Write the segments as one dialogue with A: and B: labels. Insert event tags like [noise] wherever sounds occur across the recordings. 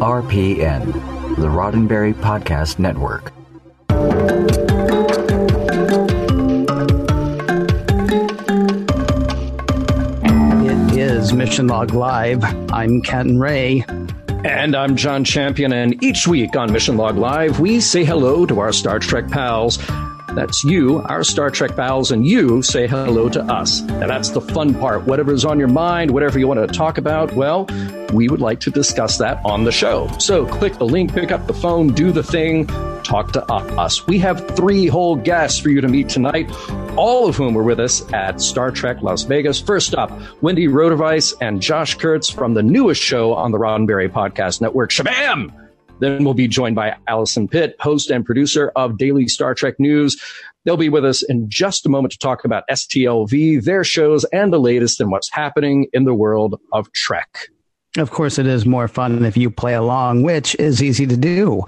A: RPN, the Roddenberry Podcast Network.
B: It is Mission Log Live. I'm Ken Ray.
C: And I'm John Champion, and each week on Mission Log Live, we say hello to our Star Trek pals. That's you, our Star Trek pals, and you say hello to us. Now, that's the fun part. Whatever's on your mind, whatever you want to talk about, well, we would like to discuss that on the show. So click the link, pick up the phone, do the thing, talk to us. We have three whole guests for you to meet tonight, all of whom were with us at Star Trek Las Vegas. First up, Wendy Roderweiss and Josh Kurz from the newest show on the Roddenberry Podcast Network, Shabam! Then we'll be joined by Alison Pitt, host and producer of Daily Star Trek News. They'll be with us in just a moment to talk about STLV, their shows, and the latest in what's happening in the world of Trek.
B: Of course, it is more fun if you play along, which is easy to do.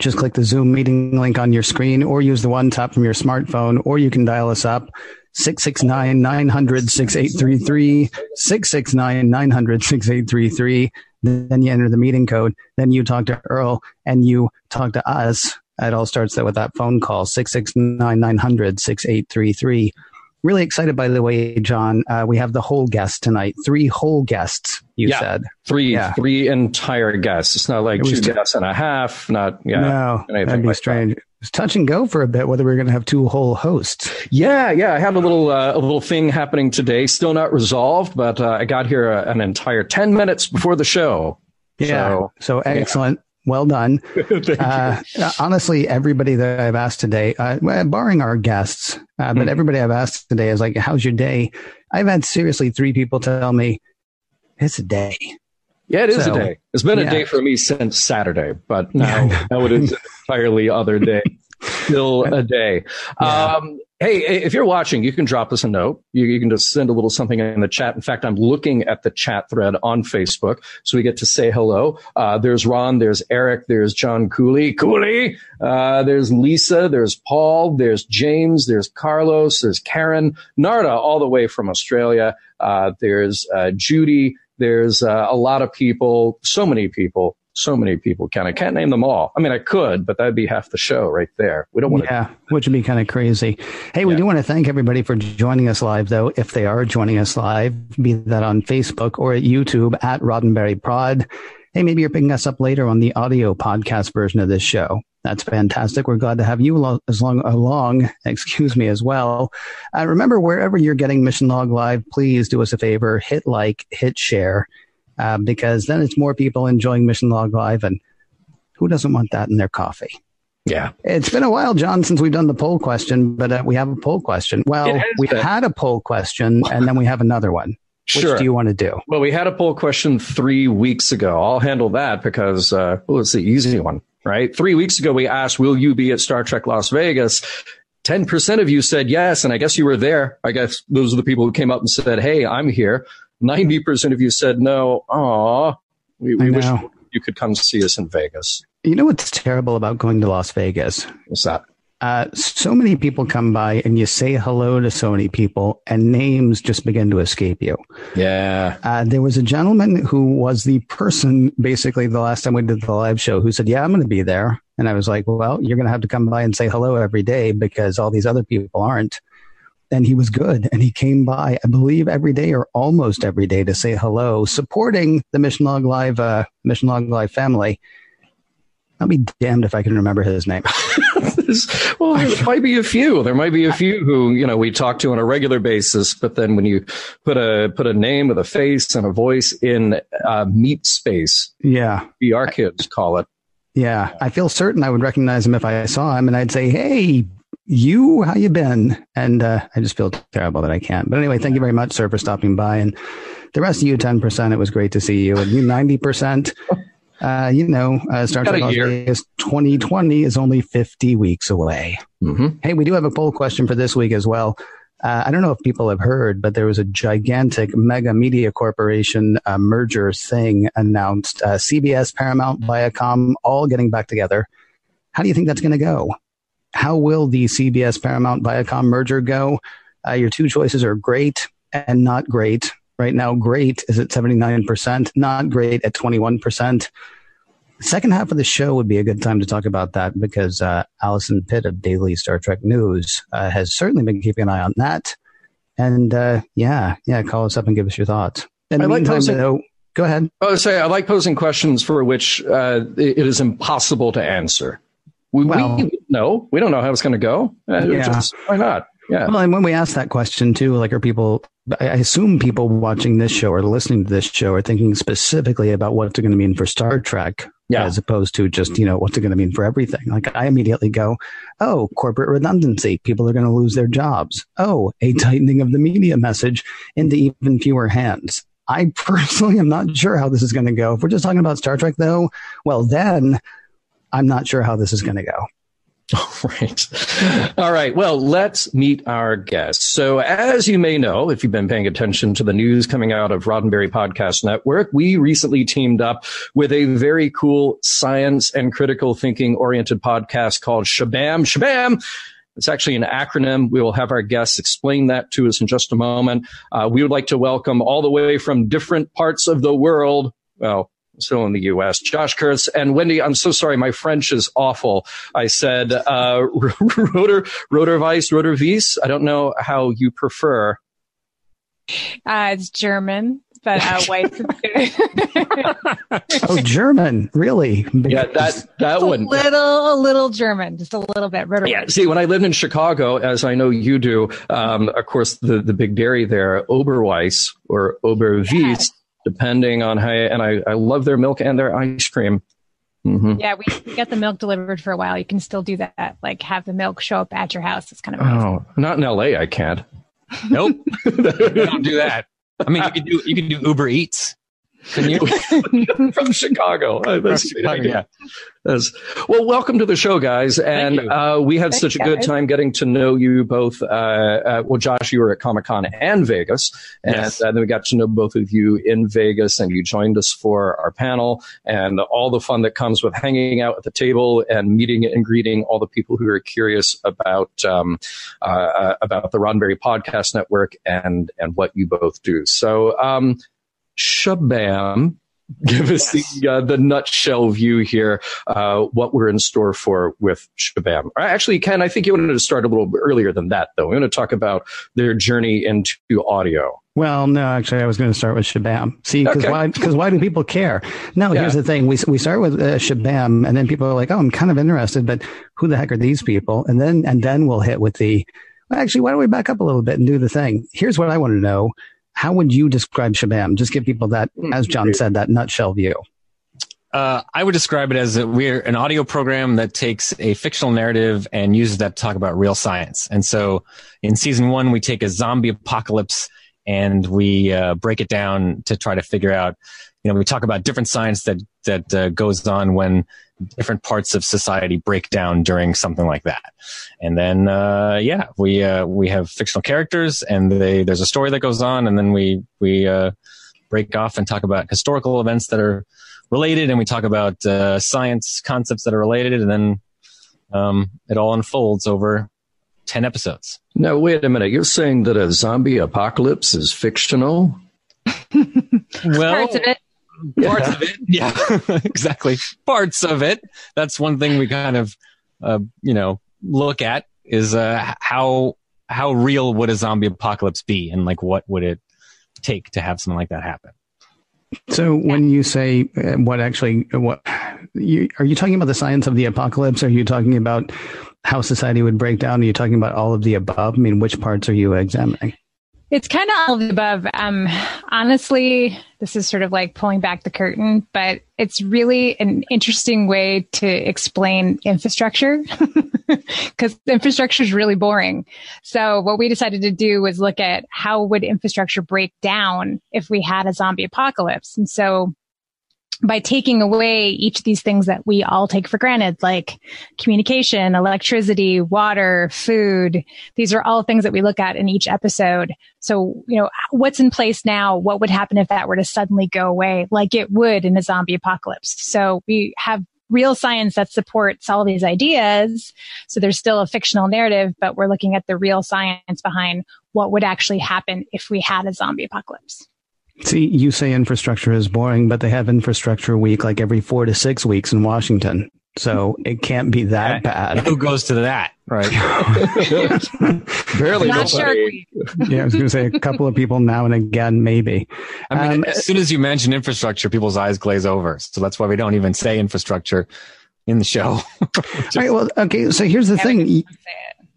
B: Just click the Zoom meeting link on your screen or use the one tap from your smartphone, or you can dial us up 669 900 6833, 669 900 6833. Then you enter the meeting code. Then you talk to Earl and you talk to us. It all starts with that phone call, 669 900 6833. Really excited, by the way, John. Uh, we have the whole guest tonight. Three whole guests, you
C: yeah,
B: said.
C: Three,
B: Yeah.
C: three entire guests. It's not like
B: It
C: two guests and a half. Not yeah.
B: no,
C: anything
B: that'd be
C: like
B: strange. It was touch and go for a bit whether we are going to have two whole hosts.
C: Yeah, yeah. I had a little uh, a little thing happening today. Still not resolved, but uh, I got here uh, an entire ten minutes before the show.
B: Yeah.
C: So-
B: So, excellent. Well done. [laughs]
C: Thank
B: Uh, honestly, everybody that I've asked today, uh, barring our guests, uh, but
C: Mhm.
B: everybody I've asked today is like, "How's your day?" I've had seriously three people tell me it's a day.
C: Yeah, it is
B: So,
C: a day. It's been
B: yeah.
C: a day for me since Saturday, but now,
B: Yeah,
C: now it is an entirely other day. Still a day.
B: Yeah.
C: Um, hey, if you're watching, you can drop us a note. You, you can just send a little something in the chat. In fact, I'm looking at the chat thread on Facebook, so we get to say hello. Uh, there's Ron, there's Eric, there's John Cooley, Cooley. Uh, there's Lisa, there's Paul, there's James, there's Carlos, there's Karen, Narda, all the way from Australia. Uh, there's uh, Judy. There's uh, a lot of people, so many people, so many people. Can I can't name them all. I mean, I could, but that'd be half the show right there. We don't want to.
B: Yeah, which would be kind of crazy. Hey, we do want to thank everybody for joining us live, though, if they are joining us live, be that on Facebook or at YouTube at Roddenberry Prod. Hey, maybe you're picking us up later on the audio podcast version of this show. That's fantastic. We're glad to have you lo- as long along, [laughs] excuse me, as well. Uh, remember, wherever you're getting Mission Log Live, please do us a favor, hit like, hit share, uh, because then it's more people enjoying Mission Log Live, and who doesn't want that in their coffee?
C: Yeah.
B: It's been a while, John, since we've done the poll question, but uh, we have a poll question. Well, we
C: been.
B: had a poll question, and then we have another one.
C: Sure.
B: Which do you want to do?
C: Well, we had a poll question three weeks ago. I'll handle that because, uh, well, it's the easy one, right? Three weeks ago, we asked, will you be at Star Trek Las Vegas? 10% of you said yes. And I guess you were there. I guess those are the people who came up and said, Hey, I'm here. 90% of you said no. Aw, we, we wish you could come see us in Vegas.
B: You know what's terrible about going to Las Vegas?
C: What's that?
B: Uh, so many people come by, and you say hello to so many people, and names just begin to escape you.
C: Yeah.
B: Uh, there was a gentleman who was the person, basically, the last time we did the live show, who said, Yeah, I'm going to be there. And I was like, Well, you're going to have to come by and say hello every day because all these other people aren't. And he was good. And he came by, I believe, every day or almost every day to say hello, supporting the Mission Log Live, uh, Mission Log Live family. I'll be damned if I can remember his name. [laughs]
C: well, there might be a few. There might be a few who you know we talk to on a regular basis, but then when you put a put a name with a face and a voice in uh, meat space,
B: yeah.
C: we our kids call it.
B: Yeah. I feel certain I would recognize him if I saw him and I'd say, Hey, you, how you been? And uh, I just feel terrible that I can't. But anyway, thank you very much, sir, for stopping by. And the rest of you, 10%, it was great to see you. And you, 90%, [laughs] uh, you know, uh, Star Trek. Vegas 2020 is only 50 weeks away.
C: Mm-hmm.
B: Hey, we do have a poll question for this week as well. Uh, I don't know if people have heard, but there was a gigantic mega media corporation uh, merger thing announced. Uh, CBS, Paramount, Viacom, all getting back together. How do you think that's going to go? How will the CBS, Paramount, Viacom merger go? Uh, your two choices are great and not great. Right now, great is at 79%, not great at 21%. Second half of the show would be a good time to talk about that because uh, Alison Pitt of Daily Star Trek News uh, has certainly been keeping an eye on that. And uh, yeah, yeah, call us up and give us your thoughts. In the
C: I like
B: meantime,
C: posing-
B: though, go ahead.
C: I say I like posing questions for which uh, it is impossible to answer. We,
B: Well-
C: we no, we don't know how it's going to go. Uh,
B: Yeah.
C: just- why not? Yeah.
B: Well, and when we ask that question too, like, are people? I assume people watching this show or listening to this show are thinking specifically about what's it going to mean for Star Trek,
C: Yeah.
B: as opposed to just you know what's it going to mean for everything. Like, I immediately go, "Oh, corporate redundancy. People are going to lose their jobs. Oh, a tightening of the media message into even fewer hands." I personally am not sure how this is going to go. If we're just talking about Star Trek, though, well, then I'm not sure how this is going to go. [laughs]
C: Right. All right. Well, let's meet our guests. So, as you may know, if you've been paying attention to the news coming out of Roddenberry Podcast Network, we recently teamed up with a very cool science and critical thinking oriented podcast called Shabam. Shabam. It's actually an acronym. We will have our guests explain that to us in just a moment. Uh, we would like to welcome all the way from different parts of the world. Well, still in the U.S. Josh Kurz and Wendy. I'm so sorry, my French is awful. I said uh, [laughs] rotor, rotor vice, rotor vice. I don't know how you prefer.
D: Uh, it's German, but uh, [laughs] white. [laughs]
B: Oh, German, really?
C: Yeah, that that
D: a
C: one.
D: little, a little German, just a little bit. Rotor
C: Yeah, see, when I lived in Chicago, as I know you do, um, of course, the, the big dairy there, Oberweis or Oberwies,
D: Yes.
C: Depending on how, and I, I love their milk and their ice cream. hmm
D: Yeah, we, we got the milk delivered for a while. You can still do that, like have the milk show up at your house. It's kind of amazing.
C: Oh, not in LA, I can't.
E: Nope, [laughs] don't do that. I mean, you can do you could do Uber Eats. Can you? [laughs]
C: From Chicago. [laughs] Uh, That's,
E: yeah.
C: That's- well, welcome to the show, guys. And uh, we had
D: Thanks,
C: such a good
D: guys.
C: time getting to know you both. Uh, uh, well, Josh, you were at Comic Con and Vegas, and
E: Yes.
C: uh, then we got to know both of you in Vegas, and you joined us for our panel and all the fun that comes with hanging out at the table and meeting and greeting all the people who are curious about um, uh, uh, about the Roddenberry Podcast Network and and what you both do. So, um, Shabam, give us the uh, the nutshell view here. Uh, what we're in store for with Shabam. Actually, Ken, I think you wanted to start a little earlier than that, though. We want to talk about their journey into audio.
B: Well, no, actually, I was going to start with Shabam. See, because
C: Okay.
B: why? Because why do people care? No,
C: Yeah.
B: here's the thing: we we start with uh, Shabam, and then people are like, "Oh, I'm kind of interested, but who the heck are these people?" And then and then we'll hit with the. Well, actually, why don't we back up a little bit and do the thing? Here's what I want to know: How would you describe Shabam? Just give people that, as John said, that nutshell view.
E: Uh, I would describe it as that we're an audio program that takes a fictional narrative and uses that to talk about real science. And so, in season one, we take a zombie apocalypse and we uh, break it down to try to figure out. You know, we talk about different science that that uh, goes on when different parts of society break down during something like that. And then, uh, yeah, we uh, we have fictional characters, and they, there's a story that goes on, and then we we uh, break off and talk about historical events that are related, and we talk about uh, science concepts that are related, and then um, it all unfolds over ten episodes.
C: Now, wait a minute. You're saying that a zombie apocalypse is fictional? [laughs]
E: Well,
D: Parts of it.
E: Parts of it, yeah, [laughs] exactly. Parts of it. That's one thing we kind of, uh, you know, look at is uh, how how real would a zombie apocalypse be, and like what would it take to have something like that happen?
B: So when you say uh, what actually what you, are you talking about the science of the apocalypse? Are you talking about how society would break down? Are you talking about all of the above? I mean, which parts are you examining?
D: It's kind of all of the above. Um, honestly, this is sort of like pulling back the curtain, but it's really an interesting way to explain infrastructure [laughs] because infrastructure is really boring. So what we decided to do was look at how would infrastructure break down if we had a zombie apocalypse. And so by taking away each of these things that we all take for granted, like communication, electricity, water, food, these are all things that we look at in each episode. So, you know, what's in place now? What would happen if that were to suddenly go away like it would in a zombie apocalypse? So we have real science that supports all these ideas. So there's still a fictional narrative, but we're looking at the real science behind what would actually happen if we had a zombie apocalypse.
B: See, you say infrastructure is boring, but they have infrastructure week like every four to six weeks in Washington. So it can't be that bad.
E: Who goes to that? Right. [laughs]
C: Barely
D: Not
C: nobody.
D: Shark [laughs]
B: Yeah, I was going to say a couple of people now and again, maybe.
E: I mean,
B: Um,
E: as soon as you mention infrastructure, people's eyes glaze over. So that's why we don't even say infrastructure in the show. [laughs]
B: All right. Well, okay. So here's the thing.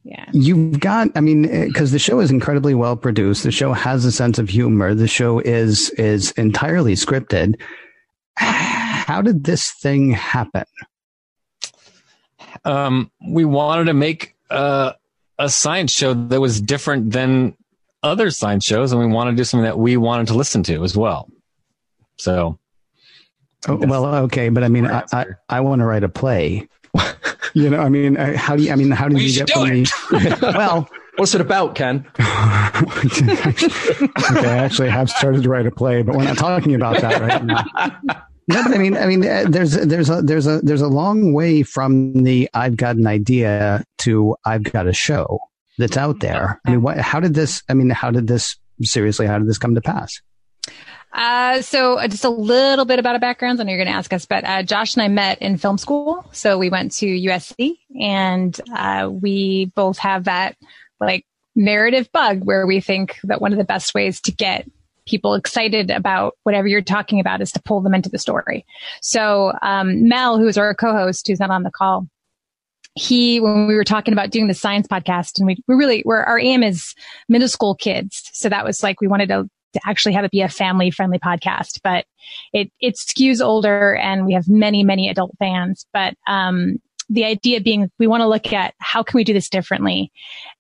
D: We can say it. Yeah.
B: You've got, I mean, because the show is incredibly well produced. The show has a sense of humor. The show is is entirely scripted. How did this thing happen?
E: um, we wanted to make uh, a science show that was different than other science shows, and we wanted to do something that we wanted to listen to as well. So,
B: Oh, well, okay, but I mean, I, I, I want to write a play. [laughs] you know, I mean, uh, how do you? I mean, how did
E: We
B: you
E: should
B: get from the? [laughs] well,
C: What's it about, Ken? [laughs]
B: okay, I actually have started to write a play, but we're not talking about that right now. No, but I mean, I mean, uh, there's there's a there's a there's a long way from the I've got an idea to I've got a show that's out there. I mean, what? How did this? I mean, how did this? Seriously, how did this come to pass?
D: Uh, so uh, just a little bit about our backgrounds. I know you're going to ask us, but uh, Josh and I met in film school. So we went to USC, and uh, we both have that like narrative bug where we think that one of the best ways to get people excited about whatever you're talking about is to pull them into the story. So um, Mel, who's our co-host, who's not on the call, he when we were talking about doing the science podcast, and we we really were our aim is middle school kids, so that was like we wanted to to actually have it be a family friendly podcast, but it, it skews older and we have many, many adult fans. But, um, the idea being we want to look at how can we do this differently?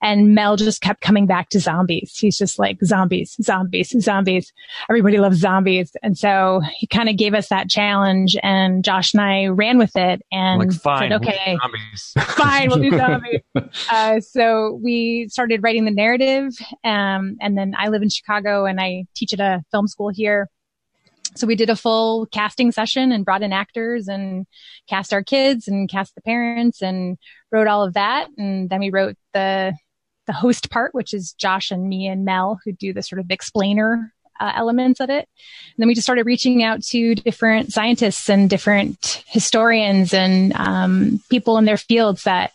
D: And Mel just kept coming back to zombies. He's just like zombies, zombies, zombies. Everybody loves zombies. And so he kind of gave us that challenge and Josh and I ran with it and
E: like, fine,
D: said,
E: we'll
D: okay,
E: zombies. [laughs]
D: fine, we'll do zombies. [laughs] uh, so we started writing the narrative. Um, and then I live in Chicago and I teach at a film school here. So we did a full casting session and brought in actors and cast our kids and cast the parents and wrote all of that. And then we wrote the, the host part, which is Josh and me and Mel who do the sort of explainer uh, elements of it. And then we just started reaching out to different scientists and different historians and um, people in their fields that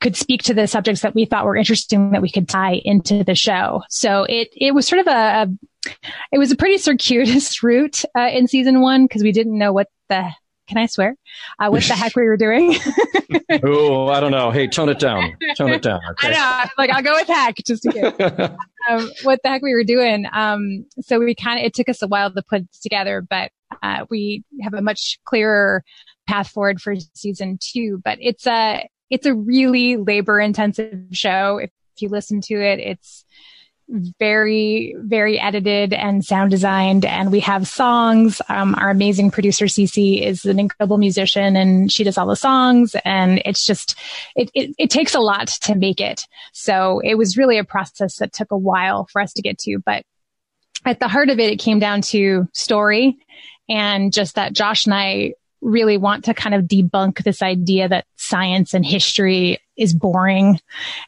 D: could speak to the subjects that we thought were interesting that we could tie into the show. So it it was sort of a, a it was a pretty circuitous [laughs] route uh, in season one because we didn't know what the can I swear uh, what the heck we were doing. [laughs] [laughs]
C: oh, I don't know. Hey, tone it down. Tone it down.
D: I know, like I'll go with heck just in case. um, what the heck we were doing. Um, so we kind of, it took us a while to put together, but, uh, we have a much clearer path forward for season two, but it's a, it's a really labor intensive show. If you listen to it, it's very, very edited and sound designed. And we have songs. Um, our amazing producer, Cece, is an incredible musician and she does all the songs. And it's just, it, it, it takes a lot to make it. So it was really a process that took a while for us to get to. But at the heart of it, it came down to story and just that Josh and I really want to kind of debunk this idea that science and history is boring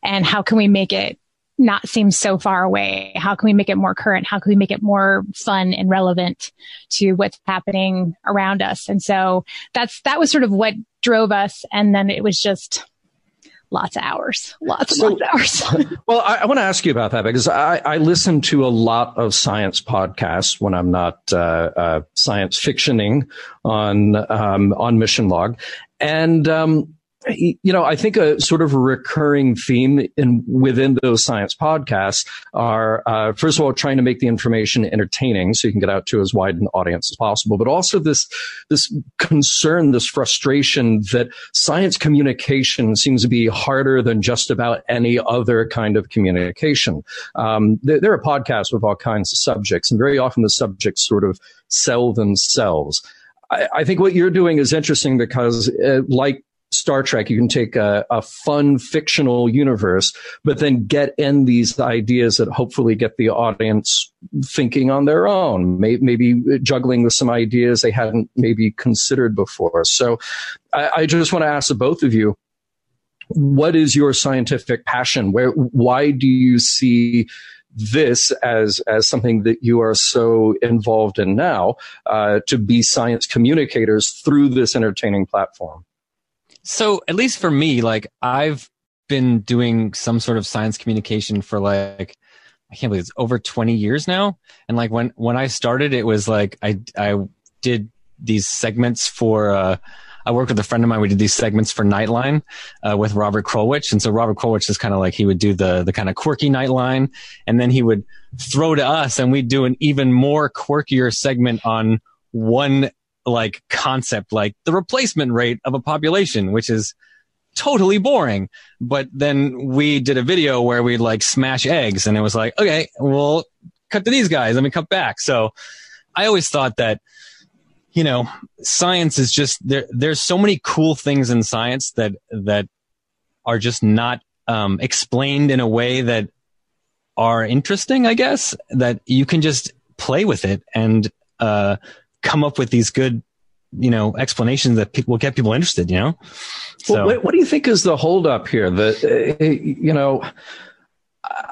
D: and how can we make it not seem so far away? How can we make it more current? How can we make it more fun and relevant to what's happening around us? And so that's, that was sort of what drove us. And then it was just lots of hours, lots and
C: So-
D: lots of hours. [laughs] [laughs]
C: Well, I, I want to ask you about that because I, I listen to a lot of science podcasts when I'm not uh, uh, science fictioning on um, on Mission Log, and um, you know I think a sort of a recurring theme in within those science podcasts are uh, first of all trying to make the information entertaining so you can get out to as wide an audience as possible, but also this this concern, this frustration that science communication seems to be harder than just about any other kind of communication. Um, there, there are podcasts with all kinds of subjects, and very often the subjects sort of sell themselves. I, think what you're doing is interesting because, uh, like Star Trek, you can take a, a fun fictional universe, but then get in these ideas that hopefully get the audience thinking on their own, may, maybe juggling with some ideas they hadn't maybe considered before. So I, I just want to ask the both of you, what is your scientific passion? Where, why do you see this as as something that you are so involved in now uh, to be science communicators through this entertaining platform?
E: So at least for me, like I've been doing some sort of science communication for like I can't believe it's over 20 years now. And like when when I started, it was like I I did these segments for. Uh, I worked with a friend of mine. We did these segments for Nightline uh, with Robert Krulwich, and so Robert Krulwich is kind of like he would do the the kind of quirky Nightline, and then he would throw to us, and we'd do an even more quirkier segment on one like concept, like the replacement rate of a population, which is totally boring. But then we did a video where we'd like smash eggs, and it was like, okay, well, cut to these guys, let me cut back. So I always thought that you know, science is just there. There's so many cool things in science that that are just not um, explained in a way that are interesting. I guess that you can just play with it and uh, come up with these good, you know, explanations that pe- will get people interested. You know.
C: So, well, what, what do you think is the holdup here? That uh, you know.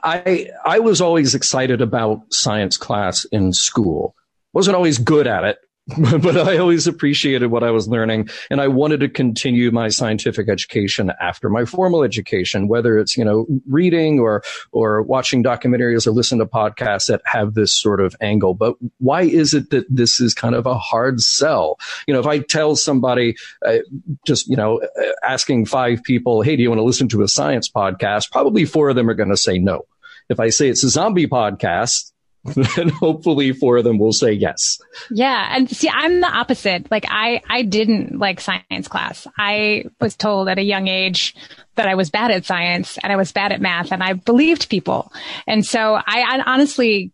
C: I I was always excited about science class in school. wasn't always good at it, [laughs] but I always appreciated what I was learning and I wanted to continue my scientific education after my formal education, whether it's, you know, reading or, or watching documentaries or listen to podcasts that have this sort of angle. But why is it that this is kind of a hard sell? You know, if I tell somebody, uh, just, you know, uh, asking five people, Hey, do you want to listen to a science podcast? Probably four of them are going to say no. If I say it's a zombie podcast, [laughs] then hopefully four of them will say yes.
D: Yeah. And see, I'm the opposite. Like I, I didn't like science class. I was told at a young age that I was bad at science and I was bad at math and I believed people. And so I, I honestly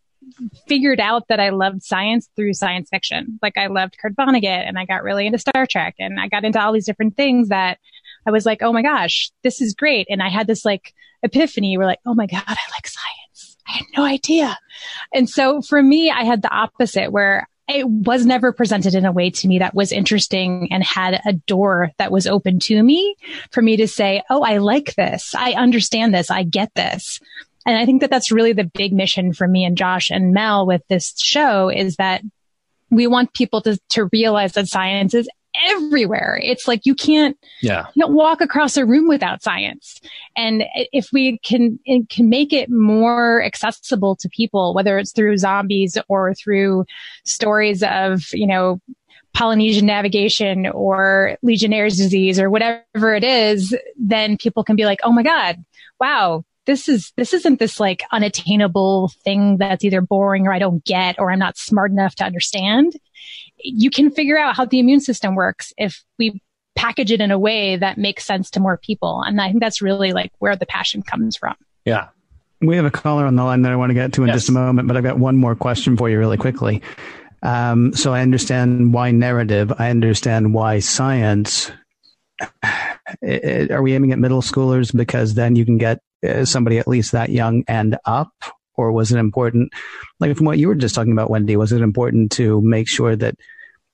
D: figured out that I loved science through science fiction. Like I loved Kurt Vonnegut and I got really into Star Trek and I got into all these different things that I was like, oh my gosh, this is great. And I had this like epiphany where like, oh my God, I like science. I had no idea. And so for me, I had the opposite where it was never presented in a way to me that was interesting and had a door that was open to me for me to say, Oh, I like this. I understand this. I get this. And I think that that's really the big mission for me and Josh and Mel with this show is that we want people to, to realize that science is everywhere. It's like you can't,
E: yeah.
D: you walk across a room without science. And if we can, can make it more accessible to people, whether it's through zombies or through stories of, you know, Polynesian navigation or Legionnaire's disease or whatever it is, then people can be like, oh my God, wow, this is this isn't this like unattainable thing that's either boring or I don't get or I'm not smart enough to understand. You can figure out how the immune system works if we package it in a way that makes sense to more people. And I think that's really like where the passion comes from.
E: Yeah.
B: We have a caller on the line that I want to get to in yes. just a moment, but I've got one more question for you really quickly. Um, so I understand why narrative. I understand why science. [sighs] Are we aiming at middle schoolers because then you can get uh, somebody at least that young and up? Or was it important, like from what you were just talking about, Wendy, was it important to make sure that,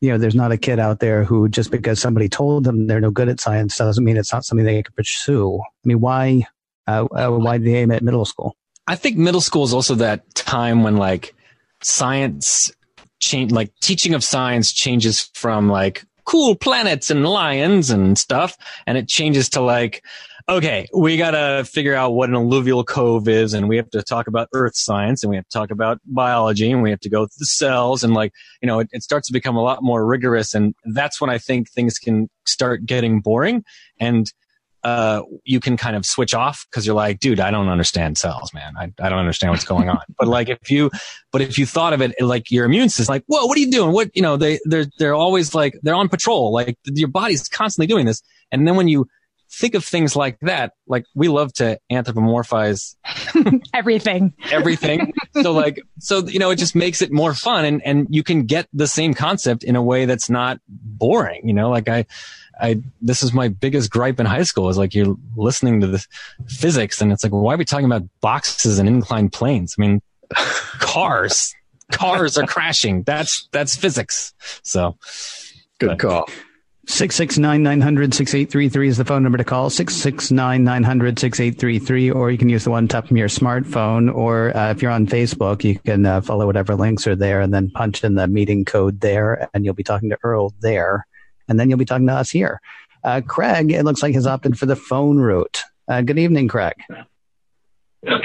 B: you know, there's not a kid out there who just because somebody told them they're no good at science doesn't mean it's not something they can pursue? I mean, why, uh, uh, why the aim at middle school?
E: I think middle school is also that time when like science change, like teaching of science changes from like cool planets and lions and stuff. And it changes to like, okay, we got to figure out what an alluvial cove is, and we have to talk about earth science, and we have to talk about biology, and we have to go through the cells, and like, you know, it, it starts to become a lot more rigorous, and that's when I think things can start getting boring, and uh, you can kind of switch off because you're like, dude, I don't understand cells, man. I, I don't understand what's going on. but like, if you, but if you thought of it like your immune system, like, whoa, what are you doing? What, you know, they, they're, they're always like, they're on patrol. Like your body's constantly doing this. And then when you think of things like that. Like we love to anthropomorphize [laughs]
D: everything,
E: everything. so like, so, you know, it just makes it more fun and, and you can get the same concept in a way that's not boring. You know, like I, I, this is my biggest gripe in high school is like you're listening to the physics and it's like, why are we talking about boxes and inclined planes? I mean, cars, cars are crashing. That's, that's physics. So
C: good but, call.
B: 669 900 6833 is the phone number to call. 669 900 6833, or you can use the one tap from your smartphone. Or uh, if you're on Facebook, you can uh, follow whatever links are there and then punch in the meeting code there, and you'll be talking to Earl there. And then you'll be talking to us here. Uh, Craig, it looks like, has opted for the phone route. Uh, good evening, Craig.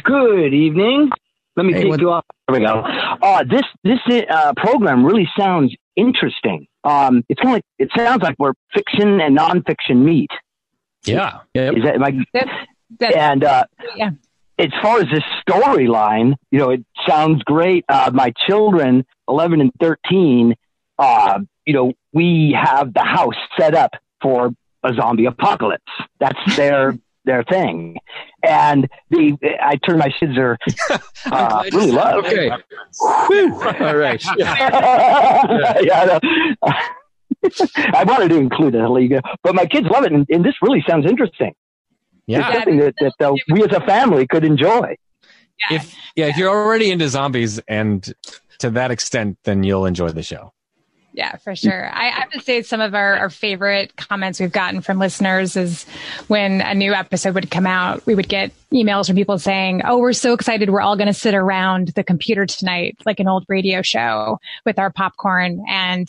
F: Good evening. Let me
B: Hey,
F: take
B: what-
F: you off. There we go. Uh, this this uh, program really sounds interesting. Um, it's kind of like it sounds like where fiction and nonfiction meet.
E: Yeah.
C: Yep.
F: Is that am I,
D: That, that,
F: and uh,
D: yeah.
F: as far as this storyline, you know, it sounds great. Uh, my children, eleven and thirteen, uh, you know, we have the house set up for a zombie apocalypse. That's their [laughs] their thing, and the I turn my kids are [laughs] uh, really love.
C: Okay. Whew. [laughs] All right. [laughs]
F: yeah, I, know. I wanted to include it, Liga, but my kids love it, and, and this really sounds interesting.
E: Yeah.
F: It's something that, that uh, we as a family could enjoy.
E: If yeah, if you're already into zombies and to that extent, then you'll enjoy the show.
D: Yeah, for sure. I have to say some of our, our favorite comments we've gotten from listeners is when a new episode would come out, we would get emails from people saying, Oh, we're so excited. We're all going to sit around the computer tonight, like an old radio show with our popcorn and,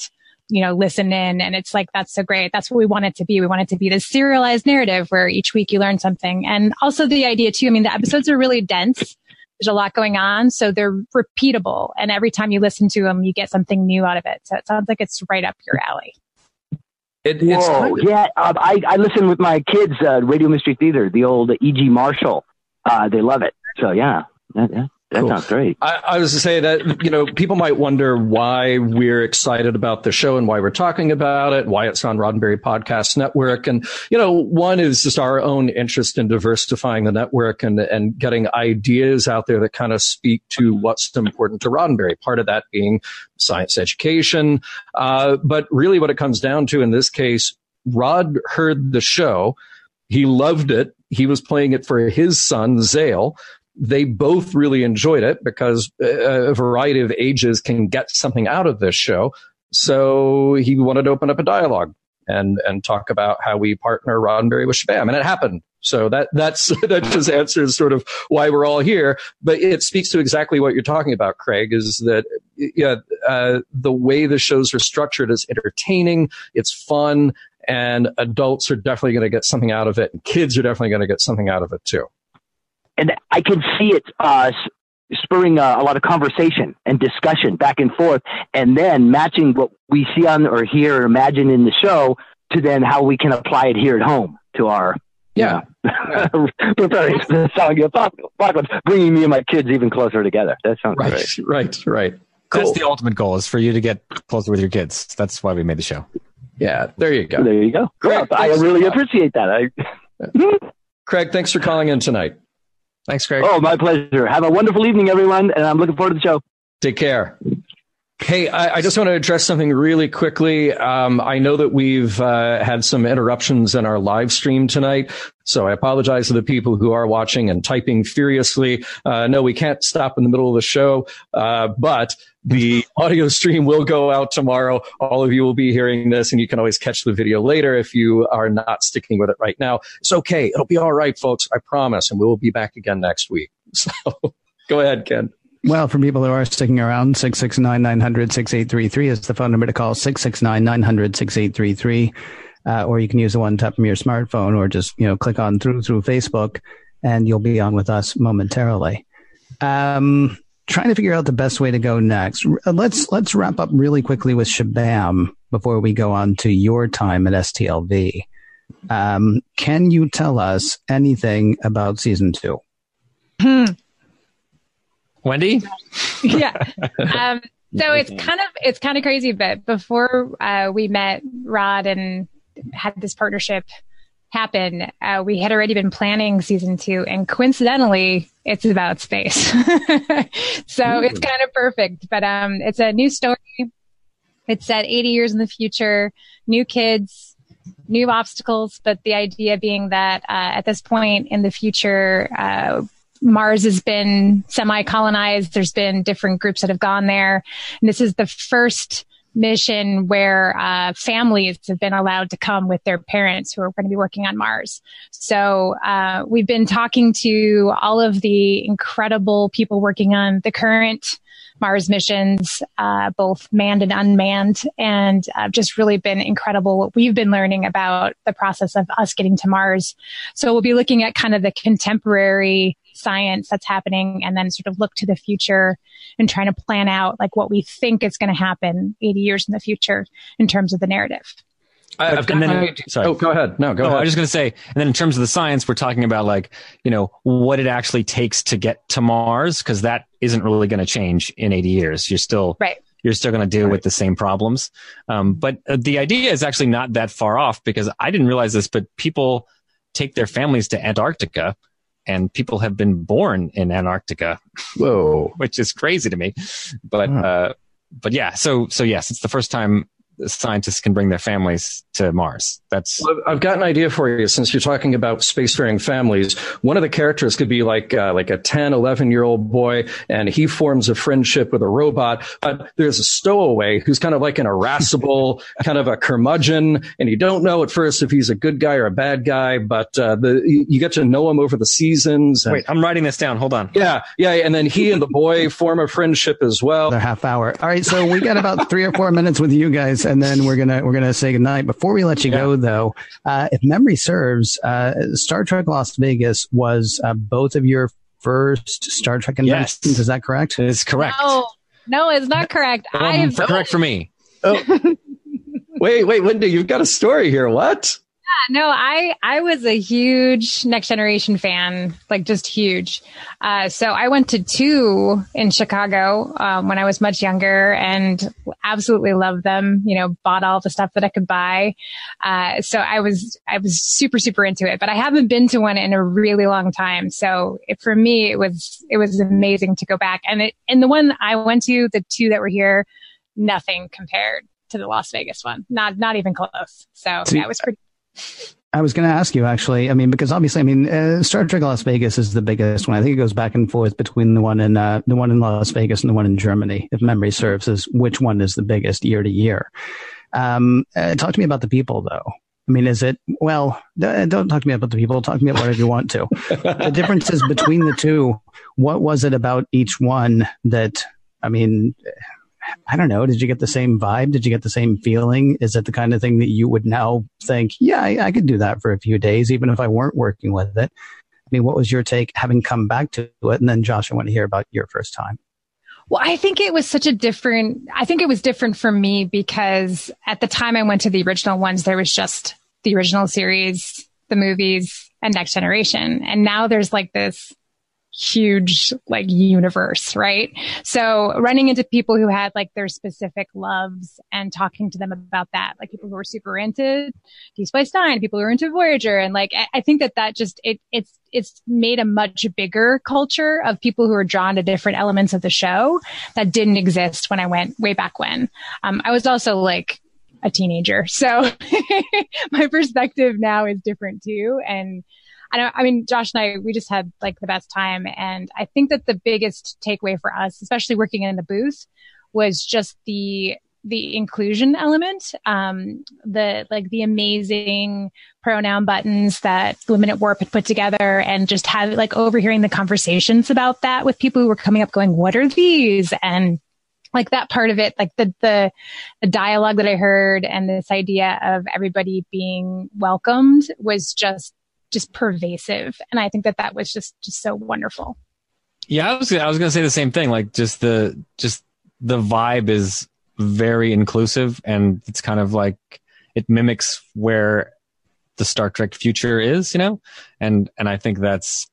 D: you know, listen in. And it's like, that's so great. That's what we want it to be. We want it to be this serialized narrative where each week you learn something. And also the idea too, I mean, the episodes are really dense. There's a lot going on. So they're repeatable. And every time you listen to them, you get something new out of it. So it sounds like it's right up your alley.
C: It, it's
F: Whoa,
C: kind of-
F: yeah. Um, I, I listen with my kids, uh, Radio Mystery Theater, the old E.G. Marshall. Uh, they love it. So, yeah, that, that, that
C: Cool.
F: sounds great.
C: I, I was to say that you know people might wonder why we're excited about the show and why we're talking about it, why it's on Roddenberry Podcast Network, and you know one is just our own interest in diversifying the network and and getting ideas out there that kind of speak to what's important to Roddenberry. Part of that being science education, uh, but really what it comes down to in this case, Rod heard the show, he loved it, he was playing it for his son Zale they both really enjoyed it because a variety of ages can get something out of this show. So he wanted to open up a dialogue and and talk about how we partner Roddenberry with Shabam, and it happened. So that that's [laughs] that just answers sort of why we're all here. But it speaks to exactly what you're talking about, Craig. Is that yeah uh, the way the shows are structured is entertaining, it's fun, and adults are definitely going to get something out of it, and kids are definitely going to get something out of it too.
F: And I can see it uh, spurring uh, a lot of conversation and discussion back and forth, and then matching what we see on or hear or imagine in the show to then how we can apply it here at home to our
C: Yeah.
F: know, [laughs] preparing for the zombie apocalypse, bringing me and my kids even closer together. That sounds
C: Right,
F: great.
C: right, right.
E: That's the ultimate goal is for you to get closer with your kids. That's why we made the show.
C: Yeah, there you go.
F: There you go.
C: Great.
F: Well, I really appreciate that. I, [laughs]
C: Craig, thanks for calling in tonight.
E: Thanks, Craig.
F: oh, my pleasure. Have a wonderful evening, everyone, and I'm looking forward to the show.
C: Take care. Hey, I, I just want to address something really quickly. Um, I know that we've uh, had some interruptions in our live stream tonight, so I apologize to the people who are watching and typing furiously. Uh, no, we can't stop in the middle of the show, uh, but the audio stream will go out tomorrow. All of you will be hearing this, and you can always catch the video later if you are not sticking with it right now. It's okay. It'll be all right, folks. I promise, and we will be back again next week. [laughs] So go ahead, Ken.
B: Well, for people who are sticking around, 669 900 6833 is the phone number to call 669 900 6833. Uh, or you can use the one tap from your smartphone or just, you know, click on through through Facebook and you'll be on with us momentarily. Um, trying to figure out the best way to go next. Let's, let's wrap up really quickly with Shabam before we go on to your time at STLV. Um, can you tell us anything about season two? Hmm.
E: Wendy? [laughs]
D: yeah. Um, so it's kind of it's kind of crazy, but before uh, we met Rod and had this partnership happen, uh, we had already been planning season two, and coincidentally, it's about space. [laughs] so it's kind of perfect. But um, it's a new story. It's set 80 years in the future, new kids, new obstacles, but the idea being that uh, at this point in the future, uh, Mars has been semi colonized. There's been different groups that have gone there. And this is the first mission where uh, families have been allowed to come with their parents who are going to be working on Mars. So uh, we've been talking to all of the incredible people working on the current Mars missions, uh, both manned and unmanned, and uh, just really been incredible what we've been learning about the process of us getting to Mars. So we'll be looking at kind of the contemporary science that's happening and then sort of look to the future and trying to plan out like what we think is going to happen 80 years in the future in terms of the narrative.
C: I, have got then, sorry. Oh, go ahead. No, go ahead.
E: I was just going to say, and then in terms of the science, we're talking about like, you know, what it actually takes to get to Mars, because that isn't really going to change in 80 years. You're still,
D: right.
E: You're still going to deal right. with the same problems. Um, but uh, the idea is actually not that far off because I didn't realize this, but people take their families to Antarctica and people have been born in Antarctica.
C: Whoa. [laughs]
E: which is crazy to me. But, uh, but yeah, so, so yes, it's the first time scientists can bring their families to Mars. That's
C: I've got an idea for you since you're talking about spacefaring families. One of the characters could be like uh, like a 10, 11 year old boy and he forms a friendship with a robot. But there's a stowaway who's kind of like an irascible, [laughs] kind of a curmudgeon and you don't know at first if he's a good guy or a bad guy, but uh, the you get to know him over the seasons.
E: And, Wait, I'm writing this down. Hold on.
C: Yeah, yeah, and then he and the boy [laughs] form a friendship as well.
B: A half hour. All right, so we got about 3 or 4 minutes with you guys and then we're gonna we're gonna say goodnight. Before we let you yeah. go, though, uh, if memory serves, uh, Star Trek Las Vegas was uh, both of your first Star Trek conventions. Yes. Is that correct?
E: It's correct.
D: No, no, it's not correct.
E: I have correct for me. Oh. [laughs]
C: wait, wait, Linda, you've got a story here. What?
D: No, I I was a huge Next Generation fan, like just huge. Uh, so I went to two in Chicago um, when I was much younger, and absolutely loved them. You know, bought all the stuff that I could buy. Uh, so I was I was super super into it. But I haven't been to one in a really long time. So it, for me, it was it was amazing to go back. And it and the one I went to, the two that were here, nothing compared to the Las Vegas one. Not not even close. So yeah, it was pretty
B: I was going to ask you actually. I mean, because obviously, I mean, uh, Star Trek Las Vegas is the biggest one. I think it goes back and forth between the one in uh, the one in Las Vegas and the one in Germany, if memory serves. Is which one is the biggest year to year? Um, uh, talk to me about the people, though. I mean, is it well? Don't talk to me about the people. Talk to me about whatever you want to. [laughs] the differences between the two. What was it about each one that? I mean, I don't know. Did you get the same vibe? Did you get the same feeling? Is it the kind of thing that you would now think, yeah, I, I could do that for a few days, even if I weren't working with it? I mean, what was your take having come back to it? And then, Josh, I want to hear about your first time.
D: Well, I think it was such a different, I think it was different for me because at the time I went to the original ones, there was just the original series, the movies, and Next Generation. And now there's like this huge like universe, right? So running into people who had like their specific loves and talking to them about that, like people who are super into Deep Space Nine, people who are into Voyager. And like, I, I think that that just, it, it's, it's made a much bigger culture of people who are drawn to different elements of the show that didn't exist when I went way back when. Um, I was also like, a teenager. So [laughs] my perspective now is different too. And I don't, I mean, Josh and I, we just had like the best time. And I think that the biggest takeaway for us, especially working in the booth, was just the, the inclusion element, um, the, like the amazing pronoun buttons that Women at Warp had put together and just have like overhearing the conversations about that with people who were coming up going, what are these? And like that part of it, like the, the, the dialogue that I heard and this idea of everybody being welcomed was just just pervasive. And I think that that was just, just so wonderful.
E: Yeah, I was, I was going to say the same thing. Like just the, just the vibe is very inclusive and it's kind of like it mimics where the Star Trek future is, you know? And, and I think that's,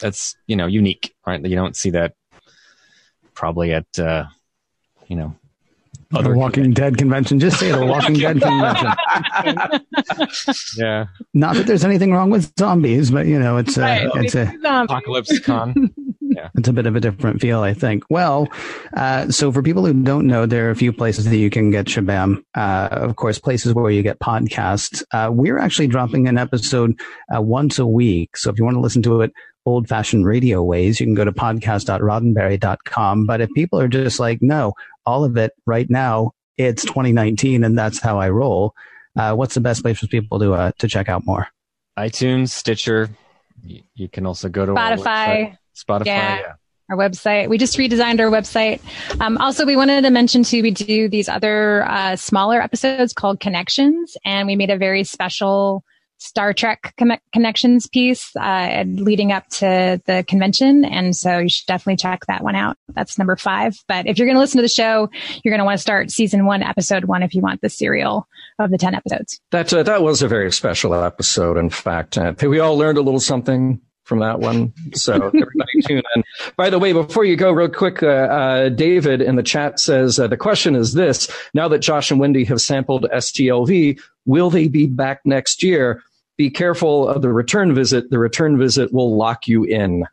E: that's, you know, unique, right? You don't see that probably at, uh, you know,
B: other Walking Dead convention. Just say the [laughs] Walking Dead convention.
E: yeah.
B: Not that there's anything wrong with zombies, but you know, it's a, right. it's a
E: apocalypse con. [laughs]
B: Yeah. It's a bit of a different feel, I think. Well, uh, so for people who don't know, there are a few places that you can get Shabam. Uh, of course, places where you get podcasts. Uh, we're actually dropping an episode uh, once a week. So if you want to listen to it old fashioned radio ways, you can go to podcast.roddenberry.com. But if people are just like, no, all of it right now it's 2019 and that's how I roll. Uh, what's the best place for people to uh, to check out more?
E: iTunes, Stitcher. You, you can also go to
D: Spotify.
E: Spotify.
D: Yeah.
E: yeah.
D: our website. We just redesigned our website. Um, also, we wanted to mention too, we do these other uh, smaller episodes called Connections, and we made a very special Star Trek con- Connections piece uh, leading up to the convention. And so you should definitely check that one out. That's number five. But if you're going to listen to the show, you're going to want to start season one, episode one, if you want the serial of the 10 episodes.
C: That uh, that was a very special episode. In fact, uh, we all learned a little something from that one. So [laughs] everybody tune in. By the way, before you go, real quick, uh, uh, David in the chat says uh, the question is this: Now that Josh and Wendy have sampled STLV, will they be back next year? Be careful of the return visit. The return visit will lock you in.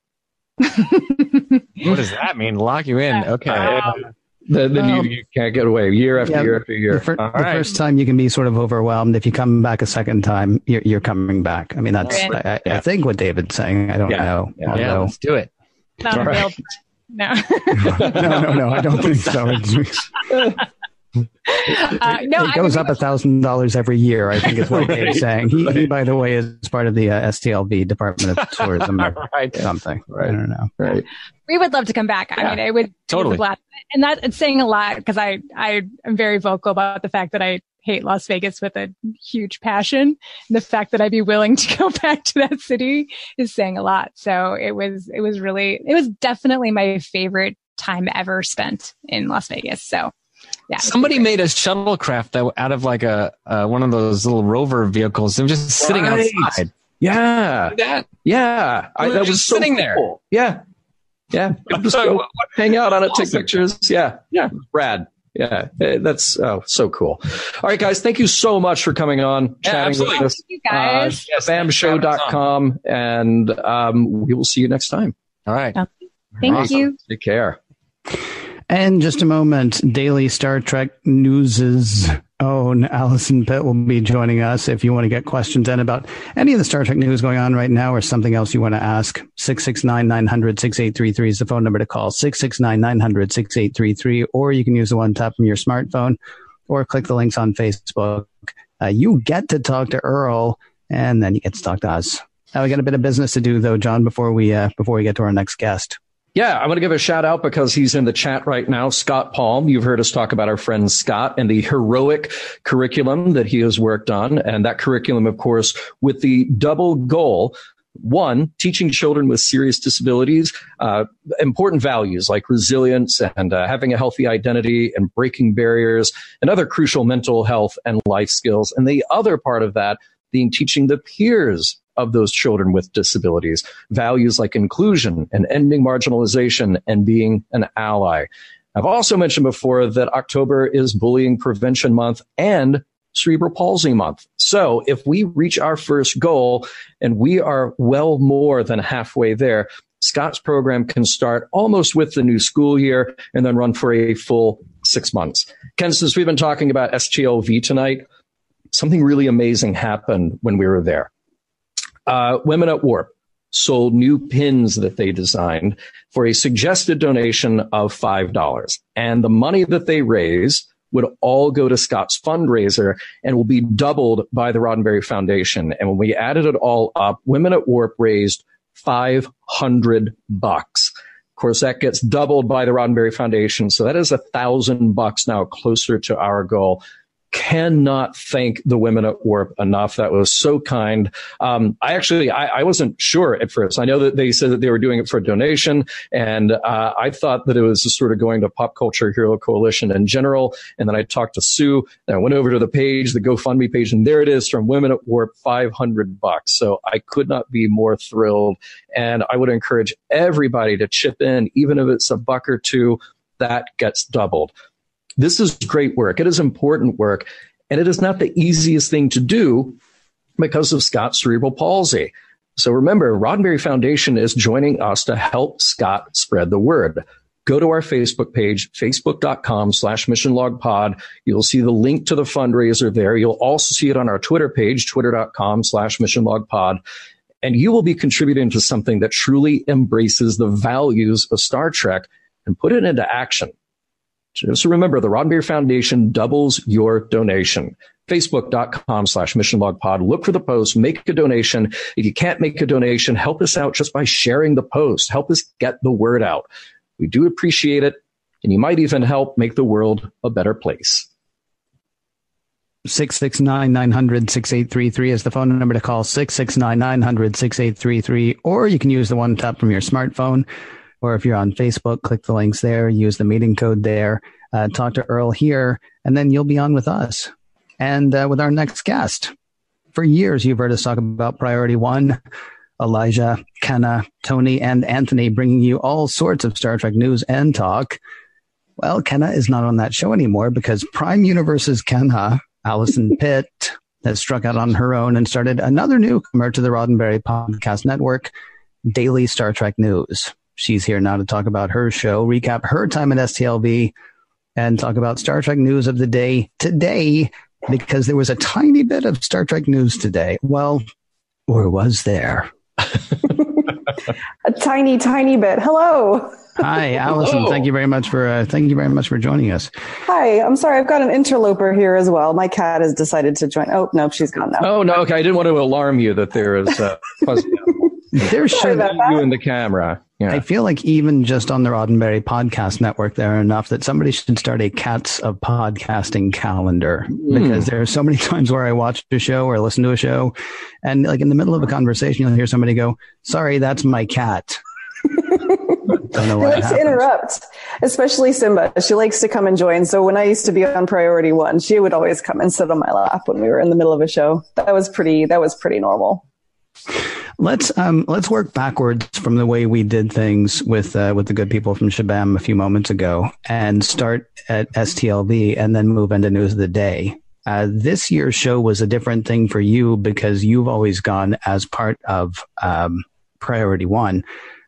E: What does that mean? Lock you in. Okay.
C: Uh, then then you, you can't get away year after
B: Yeah,
C: year after year.
B: The, fir- the
C: right.
B: first time you can be sort of overwhelmed. If you come back a second time, you're, you're coming back. I mean, that's
D: Right.
B: I, I,
C: Yeah.
B: I think what David's saying. I don't
C: Yeah.
B: know.
C: Yeah.
E: yeah,
B: although-
E: let's do it.
D: Not
C: right.
D: real. No. [laughs]
B: no, no, no. I don't think so. [laughs] [laughs] It's-
D: Uh, no,
B: it
D: I
B: goes
D: mean,
B: up a thousand dollars every year. I think is what [laughs] Dave's saying. He, he, by the way, is part of the uh, STLV Department of [laughs] Tourism or
E: Right.
B: something.
C: Right.
B: I don't know.
C: Right.
D: we would love to come back. I
C: Yeah.
D: mean, it would
E: Totally.
D: be blast. and that it's saying a lot because I I am very vocal about the fact that I hate Las Vegas with a huge passion. And the fact that I'd be willing to [laughs] go back to that city is saying a lot. So it was it was really it was definitely my favorite time ever spent in Las Vegas. So yeah,
E: Somebody made a shuttlecraft that out of like a uh, one of those little rover vehicles. They were just sitting
C: Right.
E: outside.
C: Yeah.
E: That
C: Yeah. I,
E: We were
C: that was
E: just
C: so
E: sitting there.
C: cool. Yeah. Yeah. [laughs] Just go hang out on it, take pictures. Yeah. Yeah. Rad. Yeah. Eh, That's oh, so cool. All right, guys. Thank you so much for coming on,
E: Yeah,
C: chatting
E: absolutely.
C: with us.
D: you guys.
C: Uh, bamshow.com. And um, we will see you next time.
E: all right.
D: Thank
C: Awesome.
D: you.
C: Take care.
B: And just a moment, daily Star Trek News's own Alison Pitt will be joining us. If you want to get questions in about any of the Star Trek news going on right now or something else you want to ask, 669 900 6833 is the phone number to call, 669 900 6833, or you can use the one tap from your smartphone or click the links on Facebook. Uh, you get to talk to Earl and then you get to talk to us. Now we got a bit of business to do though, John, before we, uh, before we get to our next guest.
C: Yeah, I want to give a shout out because he's in the chat right now. Scott Palm. You've heard us talk about our friend Scott and the heroic curriculum that he has worked on. And that curriculum, of course, with the double goal. One, teaching children with serious disabilities uh, important values like resilience and uh, having a healthy identity and breaking barriers and other crucial mental health and life skills. And the other part of that being teaching the peers of those children with disabilities values like inclusion and ending marginalization and being an ally. I've also mentioned before that October is Bullying Prevention Month and Cerebral Palsy Month. So if we reach our first goal and we are well more than halfway there, Scott's program can start almost with the new school year and then run for a full six months. Ken, since we've been talking about STLV tonight, something really amazing happened when we were there. Uh, Women at Warp sold new pins that they designed for a suggested donation of $5. And the money that they raise would all go to Scott's fundraiser and will be doubled by the Roddenberry Foundation. And when we added it all up, Women at Warp raised 500 bucks. Of course, that gets doubled by the Roddenberry Foundation. So that is a thousand bucks now closer to our goal cannot thank the women at Warp enough. That was so kind. Um, I actually, I, I, wasn't sure at first. I know that they said that they were doing it for a donation, and uh, I thought that it was just sort of going to Pop Culture Hero Coalition in general. And then I talked to Sue, and I went over to the page, the GoFundMe page, and there it is from Women at Warp, 500 bucks. So I could not be more thrilled. And I would encourage everybody to chip in, even if it's a buck or two, that gets doubled. This is great work. It is important work. And it is not the easiest thing to do because of Scott's cerebral palsy. So remember, Roddenberry Foundation is joining us to help Scott spread the word. Go to our Facebook page, facebook.com slash missionlogpod. You'll see the link to the fundraiser there. You'll also see it on our Twitter page, twitter.com slash missionlogpod. And you will be contributing to something that truly embraces the values of Star Trek and put it into action Just remember, the Roddenberry Foundation doubles your donation. Facebook.com slash mission log pod. Look for the post, make a donation. If you can't make a donation, help us out just by sharing the post. Help us get the word out. We do appreciate it. And you might even help make the world a better place.
B: 669 900 6833 is the phone number to call 669 900 6833 or you can use the one tap from your smartphone or if you're on facebook click the links there use the meeting code there. Uh, talk to earl here and then you'll be on with us and uh, with our next guest. For years you've heard us talk about priority one elijah kenna tony and anthony bringing you all sorts of star trek news and talk. Well kenna is not on that show anymore because prime universe's kenna Alison [laughs] Pitt has struck out on her own and started another newcomer to the Roddenberry Podcast Network, Daily Star Trek News. She's here now to talk about her show, recap her time at STLV, and talk about Star Trek news of the day today, because there was a tiny bit of Star Trek news today. Well, or was there? [laughs]
G: a tiny, tiny bit. Hello.
B: Hi, [laughs] Alison. Thank you very much for uh, thank you very much for joining us.
G: Hi, I'm sorry. I've got an interloper here as well. My cat has decided to join. Oh no, she's gone now.
C: Oh no, okay. I didn't want to alarm you that there is uh, [laughs]
B: there should
C: be you in the camera.
B: Yeah. I feel like even just on the Roddenberry Podcast Network, there are enough that somebody should start a Cats of Podcasting calendar mm. because there are so many [laughs] times where I watch a show or listen to a show, and like in the middle of a conversation, you'll hear somebody go, "Sorry, that's my cat." [laughs]
G: Don't know what likes to interrupt, especially Simba. She likes to come and join. So when I used to be on Priority One, she would always come and sit on my lap when we were in the middle of a show. That was pretty. That was pretty normal.
B: Let's um, let's work backwards from the way we did things with uh, with the good people from Shabam a few moments ago, and start at STLV, and then move into news of the day. Uh, this year's show was a different thing for you because you've always gone as part of um, Priority One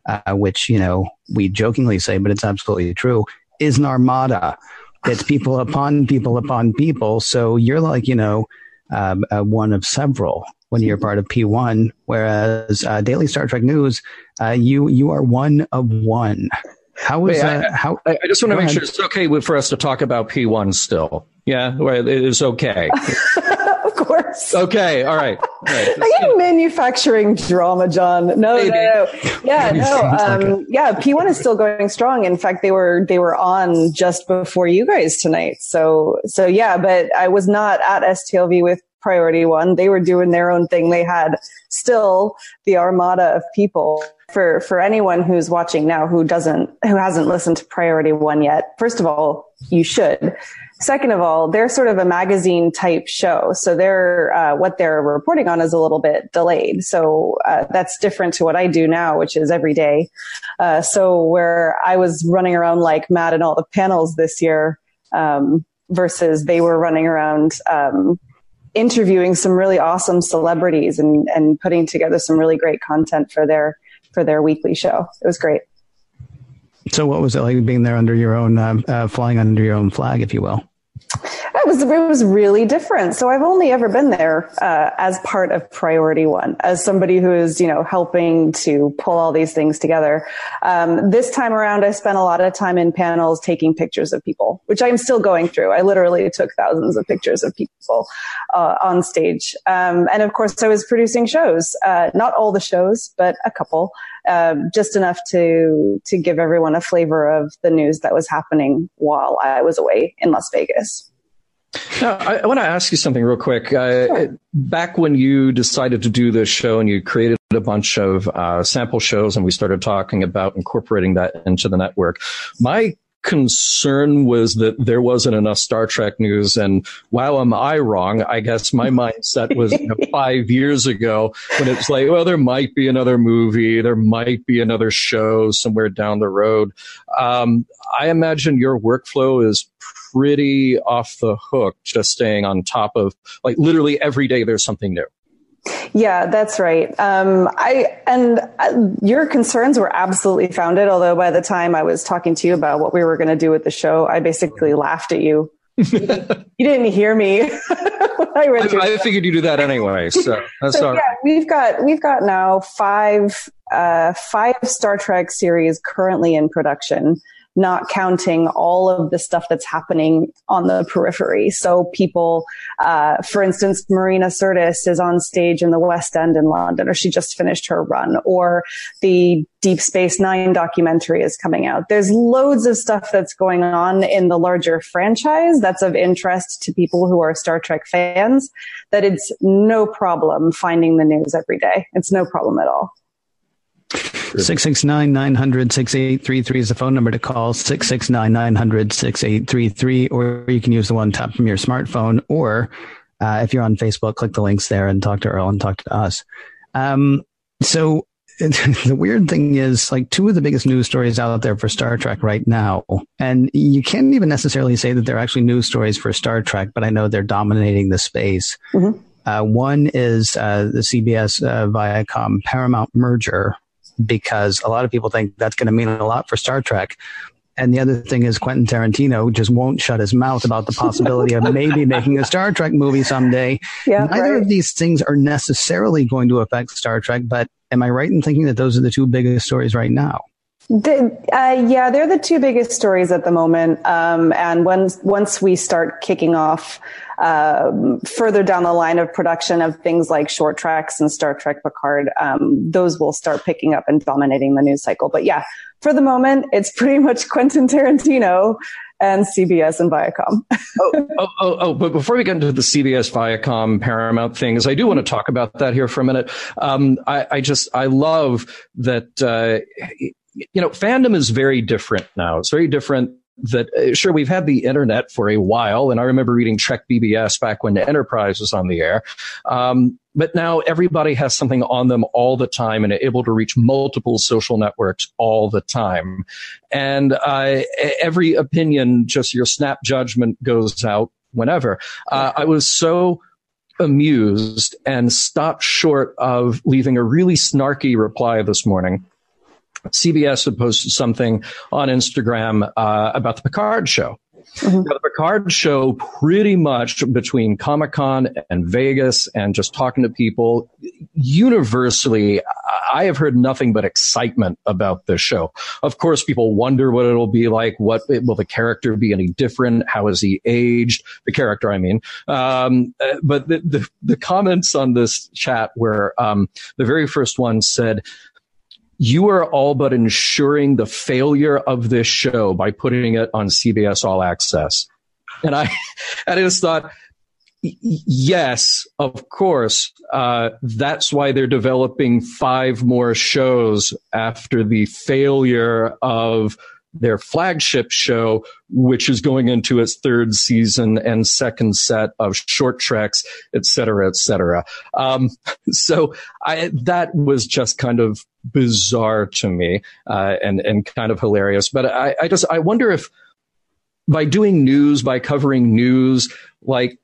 B: uh, which, you know, we jokingly say, but it's absolutely true, is an armada. It's people upon people upon people. So you're like, you know, um, uh, one of several when you're part of P1, whereas uh, Daily Star Trek News, uh, you you are one of one. How is that? How
C: I, I just want to make ahead. sure it's okay for us to talk about P1 still. Yeah, it is okay. [laughs]
G: Of course.
C: Okay, all right. All right.
G: Are you manufacturing drama, John? No, Maybe. no, [laughs] no. Yeah, no. Um, yeah, P1 is still going strong. In fact, they were they were on just before you guys tonight. So so yeah, but I was not at STLV with Priority One. They were doing their own thing. They had still the armada of people for for anyone who's watching now who doesn't who hasn't listened to Priority One yet. First of all, you should Second of all, they're sort of a magazine type show. So they're, uh, what they're reporting on is a little bit delayed. So, uh, that's different to what I do now, which is every day. Uh, so where I was running around like mad in all the panels this year, um, versus they were running around, um, interviewing some really awesome celebrities and, and putting together some really great content for their, for their weekly show. It was great.
B: So, what was it like being there under your own, uh, uh, flying under your own flag, if you will?
G: It was it was really different. So I've only ever been there uh, as part of Priority One, as somebody who is you know helping to pull all these things together. Um, this time around, I spent a lot of time in panels taking pictures of people, which I'm still going through. I literally took thousands of pictures of people uh, on stage, um, and of course, I was producing shows. Uh, not all the shows, but a couple, um, just enough to to give everyone a flavor of the news that was happening while I was away in Las Vegas.
C: Now, I, I want to ask you something real quick. Uh, sure. Back when you decided to do this show and you created a bunch of uh, sample shows and we started talking about incorporating that into the network, my concern was that there wasn't enough Star Trek news. And wow, am I wrong? I guess my [laughs] mindset was you know, five years ago when it's like, well, there might be another movie, there might be another show somewhere down the road. Um, I imagine your workflow is pretty off the hook, just staying on top of like literally every day there's something new.
G: Yeah, that's right. Um, I and uh, your concerns were absolutely founded. Although by the time I was talking to you about what we were going to do with the show, I basically laughed at you. [laughs] you, didn't, hear me. [laughs]
C: I, I, I, figured you do that anyway. So, [laughs] so
G: yeah, we've got we've got now five uh, five Star Trek series currently in production. Not counting all of the stuff that's happening on the periphery. So people, uh, for instance, Marina Sirtis is on stage in the West End in London, or she just finished her run, or the Deep Space Nine documentary is coming out. There's loads of stuff that's going on in the larger franchise that's of interest to people who are Star Trek fans that it's no problem finding the news every day. It's no problem at all.
B: 669 900 6833 is the phone number to call 669 900 6833, or you can use the one tap from your smartphone. Or uh, if you're on Facebook, click the links there and talk to Earl and talk to us. Um, so [laughs] the weird thing is like two of the biggest news stories out there for Star Trek right now. And you can't even necessarily say that they're actually news stories for Star Trek, but I know they're dominating the space. Mm-hmm. Uh, one is uh, the CBS uh, Viacom Paramount merger, because a lot of people think that's going to mean a lot for Star Trek. And the other thing is Quentin Tarantino just won't shut his mouth about the possibility of maybe making a Star Trek movie someday. Yeah, Neither right. of these things are necessarily going to affect Star Trek, but am I right in thinking that those are the two biggest stories right now?
G: The, uh, yeah, they're the two biggest stories at the moment. Um, and once once we start kicking off uh, further down the line of production of things like Short Treks and Star Trek Picard, um, those will start picking up and dominating the news cycle. But yeah, for the moment, it's [laughs] pretty much Quentin Tarantino and CBS and Viacom. [laughs]
C: oh, oh, oh, oh, but before we get into the CBS, Viacom, Paramount things, I do want to talk about that here for a minute. Um, I, I, just, I love that, uh, you know, fandom is very different now. It's very different that uh, sure we've had the internet for a while and i remember reading trek bbs back when the enterprise was on the air um, but now everybody has something on them all the time and able to reach multiple social networks all the time. And uh, every opinion just your snap judgment goes out whenever. Uh, i was so amused and stopped short of leaving a really snarky reply this morning CBS had posted something on Instagram uh, about the Picard show. Mm-hmm. Now, the Picard show, pretty much between Comic Con and Vegas and just talking to people, universally, I have heard nothing but excitement about this show. Of course, people wonder what it'll be like. What will the character be any different? How is he aged? The character, I mean. Um, uh, but the, the, the, comments on this chat were um, the very first one said, you are all but ensuring the failure of this show by putting it on CBS All Access. And I, [laughs] I just thought, yes, of course, uh, that's why they're developing five more shows after the failure of their flagship show, which is going into its third season and second set of Short Treks, et cetera, et cetera. Um, [laughs] so I, that was just kind of bizarre to me, uh, and, and kind of hilarious. But I, I just, I wonder if by doing news, by covering news, like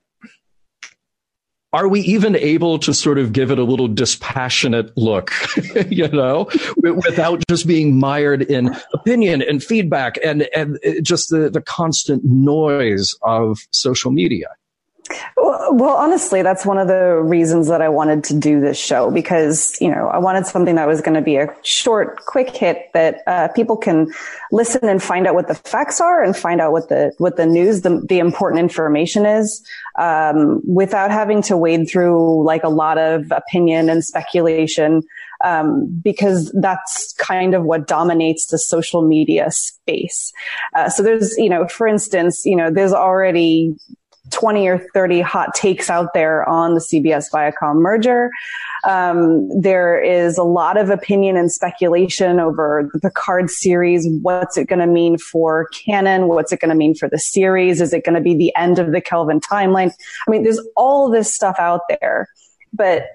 C: are we even able to sort of give it a little dispassionate look, [laughs] you know, without just being mired in opinion and feedback and, and uh, just the, the constant noise of social media?
G: Well, honestly, that's one of the reasons that I wanted to do this show because, you know, I wanted something that was going to be a short, quick hit that uh, people can listen and find out what the facts are and find out what the, what the news, the, the important information is, um, without having to wade through like a lot of opinion and speculation. Um, because that's kind of what dominates the social media space. Uh, so there's, you know, for instance, you know, there's already 20 or 30 hot takes out there on the CBS Viacom merger. Um, there is a lot of opinion and speculation over the Picard series. What's it going to mean for canon? What's it going to mean for the series? Is it going to be the end of the Kelvin timeline? I mean, there's all this stuff out there. But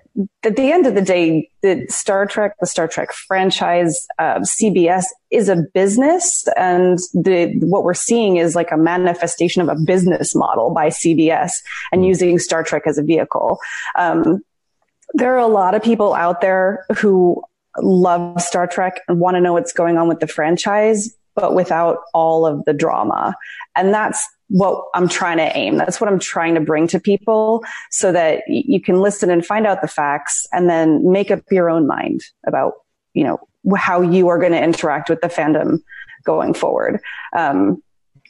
G: at the end of the day, the Star Trek, the Star Trek franchise, uh, CBS is a business, and the what we're seeing is like a manifestation of a business model by CBS and hmm. using Star Trek as a vehicle. Um, there are a lot of people out there who love Star Trek and want to know what's going on with the franchise, but without all of the drama. And that's what I'm trying to aim. That's what I'm trying to bring to people so that you can listen and find out the facts and then make up your own mind about, you know, how you are going to interact with the fandom going forward. Um,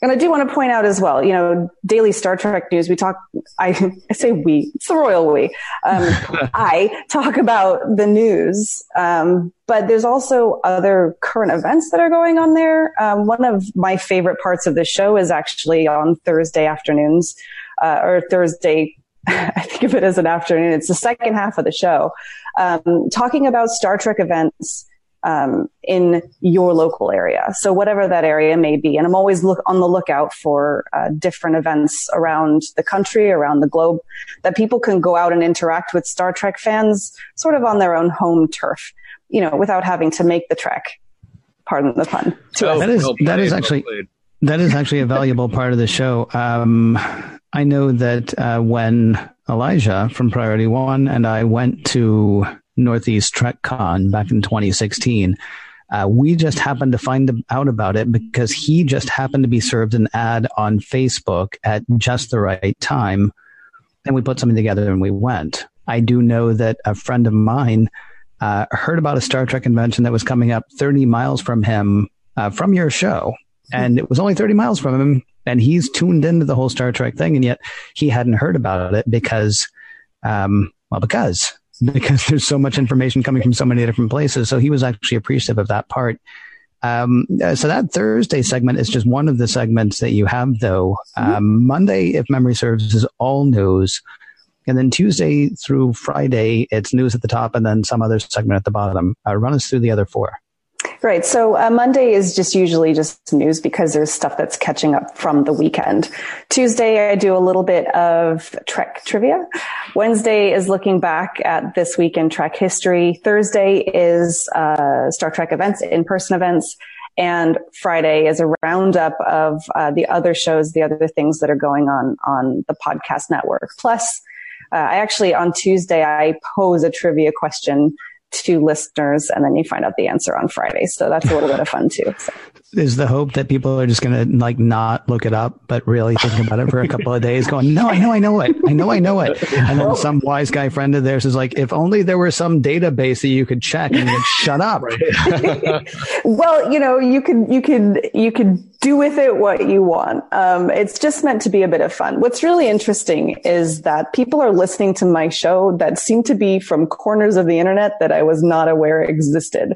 G: and I do want to point out as well, you know, daily Star Trek news. We talk. I, I say we. It's the royal we. Um, [laughs] I talk about the news, um, but there's also other current events that are going on there. Um, one of my favorite parts of the show is actually on Thursday afternoons uh, or Thursday. [laughs] I think of it as an afternoon. It's the second half of the show, um, talking about Star Trek events um, in your local area. So whatever that area may be, and I'm always look on the lookout for uh, different events around the country, around the globe, that people can go out and interact with Star Trek fans, sort of on their own home turf, you know, without having to make the trek. Pardon the pun.
B: Oh, that is that is actually that is actually a valuable part of the show. Um, I know that uh, when Elijah from Priority One and I went to Northeast TrekCon back in 2016. Uh, we just happened to find out about it because he just happened to be served an ad on Facebook at just the right time. And we put something together and we went. I do know that a friend of mine uh, heard about a Star Trek convention that was coming up 30 miles from him uh, from your show. And it was only 30 miles from him. And he's tuned into the whole Star Trek thing. And yet he hadn't heard about it because, um, well, because because there's so much information coming from so many different places. So he was actually appreciative of that part. Um, uh, so that Thursday segment is just one of the segments that you have, though. Mm-hmm. Um, Monday, if memory serves, is all news. And then Tuesday through Friday, it's news at the top and then some other segment at the bottom. Uh, run us through the other four.
G: Right. So uh, Monday is just usually just news because there's stuff that's catching up from the weekend. Tuesday, I do a little bit of Trek trivia. Wednesday is looking back at this week in Trek history. Thursday is uh, Star Trek events, in-person events. And Friday is a roundup of uh, the other shows, the other things that are going on on the podcast network. Plus, uh, I actually on Tuesday I pose a trivia question to listeners and then you find out the answer on Friday. So that's a little bit of fun too. So.
B: Is the hope that people are just going to like not look it up, but really think about it for a couple of days going, no, I know, I know it. I know, I know it. And then some wise guy friend of theirs is like, if only there were some database that you could check and you shut up. [laughs] [laughs]
G: well, you know, you could, you could, you could do with it what you want. Um, it's just meant to be a bit of fun. What's really interesting is that people are listening to my show that seem to be from corners of the internet that I was not aware existed.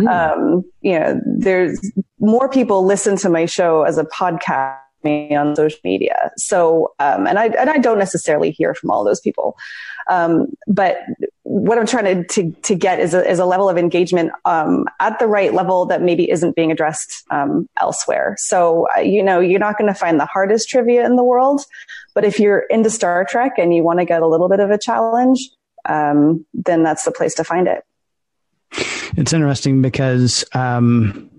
G: Mm. Um, you know, there's more people listen to my show as a podcast me on social media. So, um, and I and I don't necessarily hear from all those people. Um, but what I'm trying to, to, to get is a, is a level of engagement um, at the right level that maybe isn't being addressed um, elsewhere. So, uh, you know, you're not going to find the hardest trivia in the world, but if you're into Star Trek and you want to get a little bit of a challenge, um, then that's the place to find it.
B: It's interesting because um,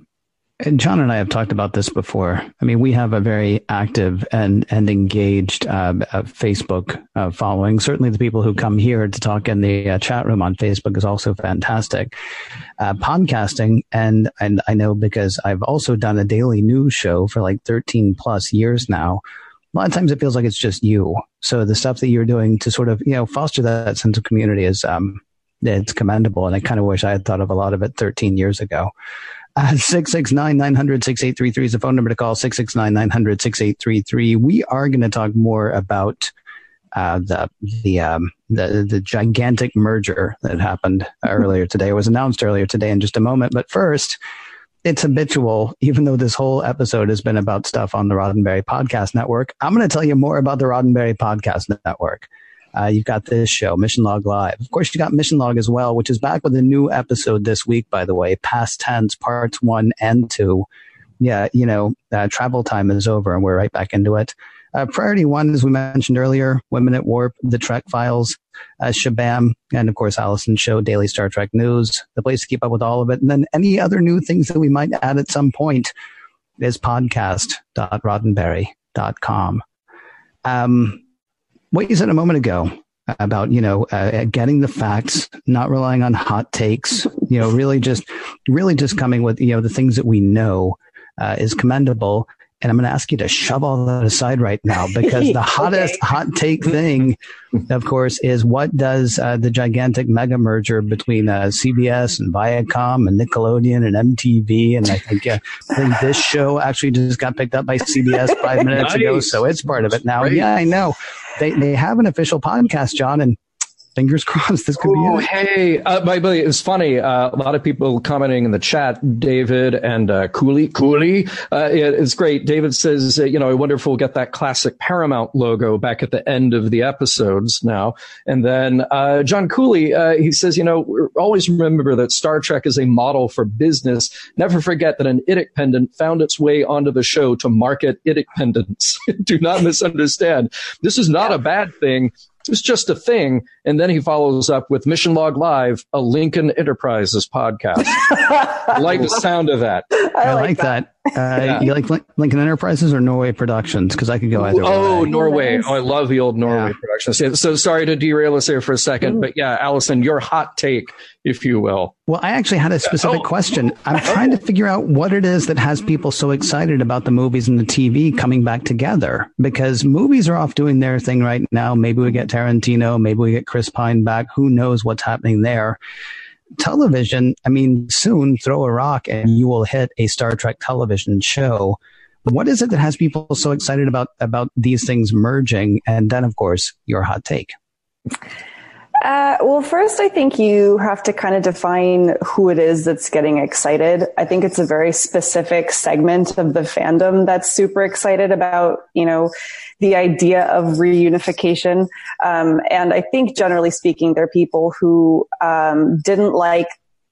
B: and John and I have talked about this before. I mean, we have a very active and and engaged uh, uh, Facebook uh, following. Certainly, the people who come here to talk in the uh, chat room on Facebook is also fantastic. Uh, podcasting, and and I know because I've also done a daily news show for like thirteen plus years now. A lot of times, it feels like it's just you. So the stuff that you're doing to sort of you know foster that sense of community is um, it's commendable, and I kind of wish I had thought of a lot of it 13 years ago. Uh, 669 900 6833 is the phone number to call 669 900 6833. We are going to talk more about uh, the the um, the the gigantic merger that happened earlier today. It was announced earlier today in just a moment. But first, it's habitual, even though this whole episode has been about stuff on the Roddenberry Podcast Network. I'm going to tell you more about the Roddenberry Podcast Network. Uh, you've got this show, Mission Log Live. Of course, you got Mission Log as well, which is back with a new episode this week, by the way, past tense, parts one and two. Yeah, you know, uh, travel time is over and we're right back into it. Uh, priority one, as we mentioned earlier, Women at Warp, The Trek Files, uh, Shabam, and of course, Alison Show, Daily Star Trek News, the place to keep up with all of it. And then any other new things that we might add at some point is podcast.roddenberry.com. Um, what you said a moment ago about you know uh, getting the facts not relying on hot takes you know really just really just coming with you know the things that we know uh, is commendable And I'm going to ask you to shove all that aside right now [laughs] because the hottest okay. hot take thing, of course, is what does uh, the gigantic mega merger between uh, CBS and Viacom and Nickelodeon and MTV and I think, uh, I think this show actually just got picked up by CBS five minutes nice. ago, so it's part of it now. Great. Yeah, I know. They they have an official podcast, John, and fingers [laughs] crossed this could
C: oh,
B: be
C: it. Hey, uh, by the way, it's funny. Uh, a lot of people commenting in the chat, David and uh, Cooley. Cooley, uh, it, it's great. David says, uh, you know, I wonder if we'll get that classic Paramount logo back at the end of the episodes now. And then uh, John Cooley, uh, he says, you know, always remember that Star Trek is a model for business. Never forget that an IDIC pendant found its way onto the show to market IDIC pendants. [laughs] Do not misunderstand. This is not a bad thing. It's just a thing. And then he follows up with Mission Log Live, a Lincoln Enterprises podcast. I [laughs] like the sound of that.
B: I, I like, that. that. Uh, yeah. You like Lincoln Enterprises or Norway Productions? Because I could go either way.
C: oh,
B: way.
C: Norway. Oh, I love the old Norway yeah. Productions. So sorry to derail us here for a second, mm. but yeah, Alison, your hot take, if you will.
B: Well, I actually had a specific oh. question. I'm oh. trying to figure out what it is that has people so excited about the movies and the TV coming back together because movies are off doing their thing right now. Maybe we get Tarantino, maybe we get Chris Pine back. Who knows what's happening there? television, I mean, soon throw a rock and you will hit a Star Trek television show. What is it that has people so excited about about these things merging? And then, of course, your hot take.
G: Uh, well, first, I think you have to kind of define who it is that's getting excited. I think it's a very specific segment of the fandom that's super excited about, you know, the idea of reunification. Um, and I think generally speaking, there are people who um, didn't like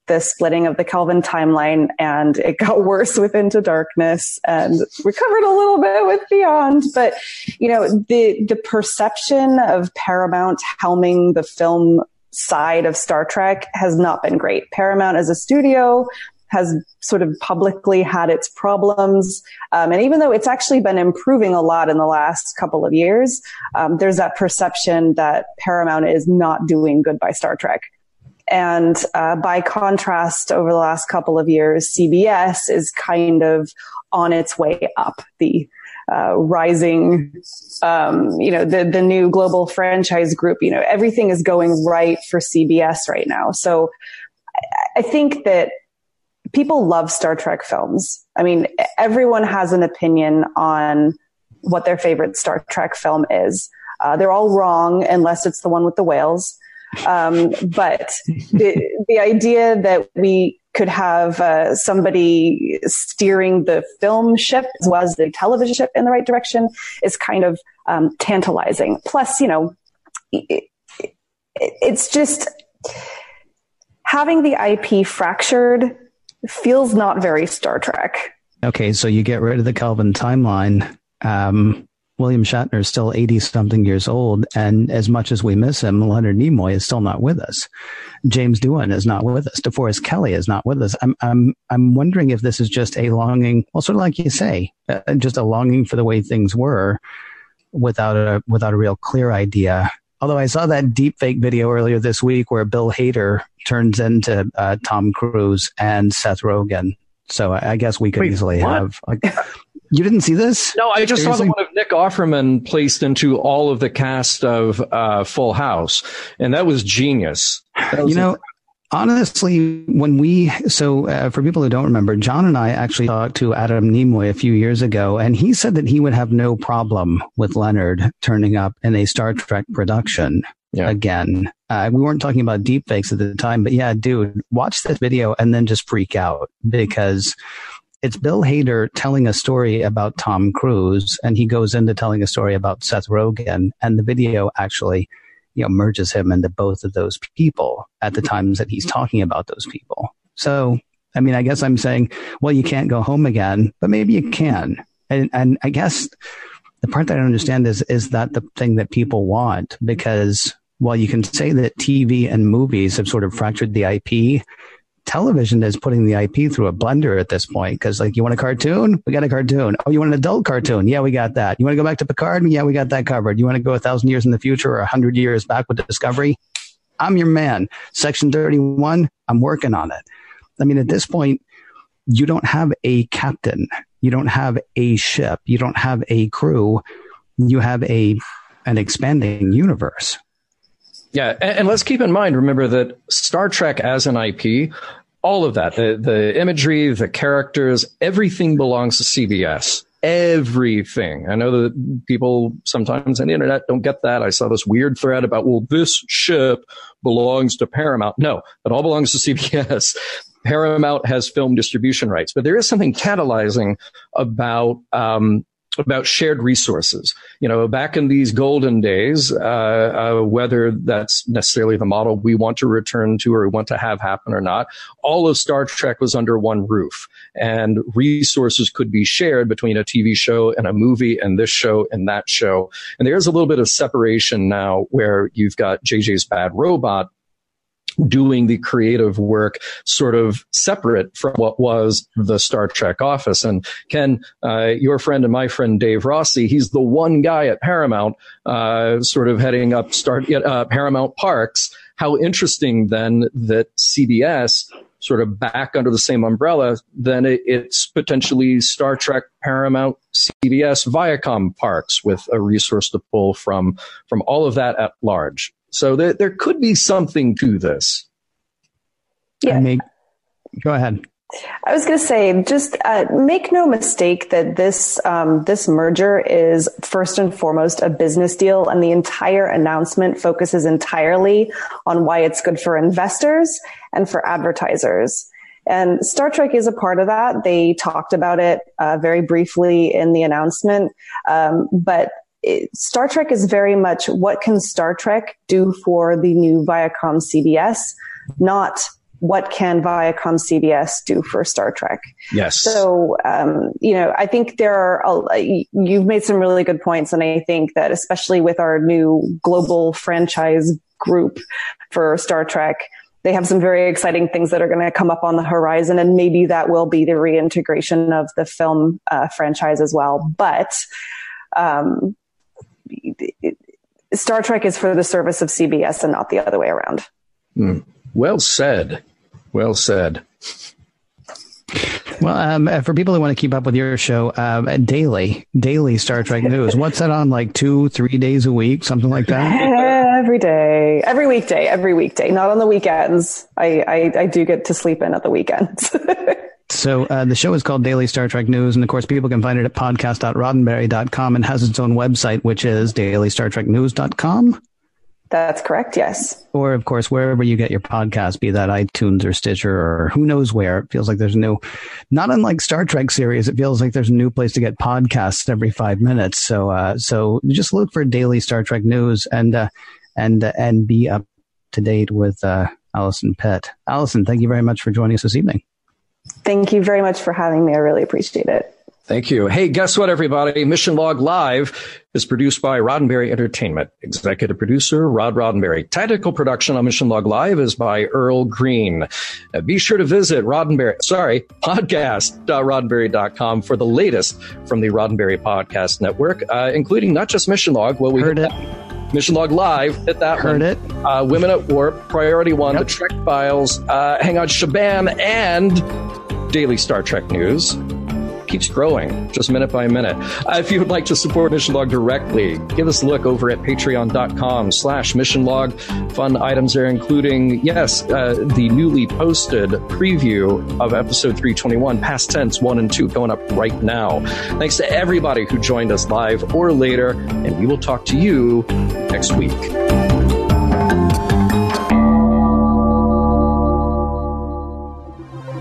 G: the splitting of the Kelvin timeline and it got [laughs] worse with Into Darkness and we covered a little bit with Beyond, but you know, the, the perception of Paramount helming the film side of Star Trek has not been great. Paramount as a studio has sort of publicly had its problems. Um, and even though it's actually been improving a lot in the last couple of years, um, there's that perception that Paramount is not doing good by Star Trek. And uh, by contrast, over the last couple of years, CBS is kind of on its way up. The uh, rising, um, you know, the the new global franchise group. You know, everything is going right for CBS right now. So I think that people love Star Trek films. I mean, everyone has an opinion on what their favorite Star Trek film is. Uh, they're all wrong unless it's the one with the whales. Um, but the, the idea that we could have uh, somebody steering the film ship as well as the television ship in the right direction is kind of um, tantalizing. Plus, you know, it, it, it's just having the IP fractured feels not very Star Trek.
B: Okay, so you get rid of the Kelvin timeline. Um, William Shatner is still 80 something years old. And as much as we miss him, Leonard Nimoy is still not with us. James Doohan is not with us. DeForest Kelley is not with us. I'm, I'm, I'm wondering if this is just a longing, well, sort of like you say, uh, just a longing for the way things were without a, without a real clear idea. Although I saw that deep fake video earlier this week where Bill Hader turns into uh, Tom Cruise and Seth Rogen. So I, I guess we could Wait, easily what? have. Like, you didn't see this?
C: No, I just Seriously? saw the one of Nick Offerman placed into all of the cast of uh, Full House, and that was genius. That was
B: you know, honestly, when we so uh, for people who don't remember, John and I actually talked to Adam Nimoy a few years ago, and he said that he would have no problem with Leonard turning up in a Star Trek production yeah. again. Uh, we weren't talking about deepfakes at the time, but yeah, dude, watch this video and then just freak out because it's Bill Hader telling a story about Tom Cruise, and he goes into telling a story about Seth Rogen, and the video actually, you know, merges him into both of those people at the times that he's talking about those people. So, I mean, I guess I'm saying, well, you can't go home again, but maybe you can. And, and I guess the part that I don't understand is, is that the thing that people want? Because while you can say that TV and movies have sort of fractured the IP, television is putting the IP through a blender at this point. Because like, you want a cartoon? We got a cartoon. Oh, you want an adult cartoon? Yeah, we got that. You want to go back to Picard? Yeah, we got that covered. You want to go a thousand years in the future or a hundred years back with Discovery? I'm your man. Section 31, I'm working on it. I mean, at this point, you don't have a captain you don't have a ship, you don't have a crew, you have a an expanding universe.
C: Yeah, and, and let's keep in mind, remember that Star Trek as an IP, all of that, the the imagery, the characters, everything belongs to CBS everything. I know that people sometimes on the internet don't get that. I saw this weird thread about, well, this ship belongs to Paramount. No, it all belongs to CBS. Paramount has film distribution rights, but there is something catalyzing about um, about shared resources. You know, back in these golden days, uh, uh, whether that's necessarily the model we want to return to or we want to have happen or not, all of Star Trek was under one roof, and resources could be shared between a TV show and a movie, and this show and that show. And there's a little bit of separation now, where you've got JJ's Bad Robot doing the creative work sort of separate from what was the Star Trek office. And Ken, uh, your friend and my friend Dave Rossi, he's the one guy at Paramount, uh, sort of heading up start, uh, Paramount Parks. How interesting then that CBS sort of back under the same umbrella, then it, it's potentially Star Trek, Paramount, CBS, Viacom parks with a resource to pull from from all of that at large. So there, there could be something to this.
B: Yeah. Make, go ahead.
G: I was going to say, just uh, make no mistake that this um, this merger is first and foremost a business deal, and the entire announcement focuses entirely on why it's good for investors and for advertisers. And Star Trek is a part of that. They talked about it uh, very briefly in the announcement, um, but it, Star Trek is very much what can Star Trek do for the new Viacom CBS, not what can Viacom CBS do for Star Trek?
C: Yes.
G: So, um, you know, I think there are, a, you've made some really good points. And I think that especially with our new global franchise group for Star Trek, they have some very exciting things that are going to come up on the horizon. And maybe that will be the reintegration of the film uh, franchise as well. But, um, Star Trek is for the service of CBS and not the other way around.
C: Mm. Well said. Well said.
B: Well, um, uh, for people who want to keep up with your show, um, daily, daily Star Trek news. What's that on? Like two, three days a week, something like that.
G: Every day, every weekday, every weekday. Not on the weekends. I, I, I do get to sleep in at the weekends. [laughs]
B: So uh, the show is called Daily Star Trek News, and of course, people can find it at podcast.roddenberry.com and has its own website, which is dailystartreknews.com.
G: That's correct, yes.
B: Or, of course, wherever you get your podcast, be that iTunes or Stitcher or who knows where. It feels like there's a new, not unlike Star Trek series, it feels like there's a new place to get podcasts every five minutes. So, uh, so just look for Daily Star Trek News and, uh, and, uh, and be up to date with uh, Alison Pitt. Alison, thank you very much for joining us this evening.
G: Thank you very much for having me. I really appreciate it.
C: Thank you. Hey, guess what, everybody? Mission Log Live is produced by Roddenberry Entertainment. Executive producer, Rod Roddenberry. Technical production on Mission Log Live is by Earl Green. Uh, be sure to visit Roddenberry, sorry, podcast.roddenberry.com for the latest from the Roddenberry Podcast Network, uh, including not just Mission Log.
B: Well, we heard it.
C: Mission Log Live, hit that
B: Heard
C: one.
B: it.
C: Uh, Women at Warp, Priority One, yep. The Trek Files, uh, Hang on, Shabam, and Daily Star Trek News keeps growing just minute by minute. Uh, if you would like to support Mission Log directly, give us a look over at patreon.com slash mission log. Fun items there, including, yes, uh, the newly posted preview of episode 321, past tense 1 and 2, going up right now. Thanks to everybody who joined us live or later, and we will talk to you next week.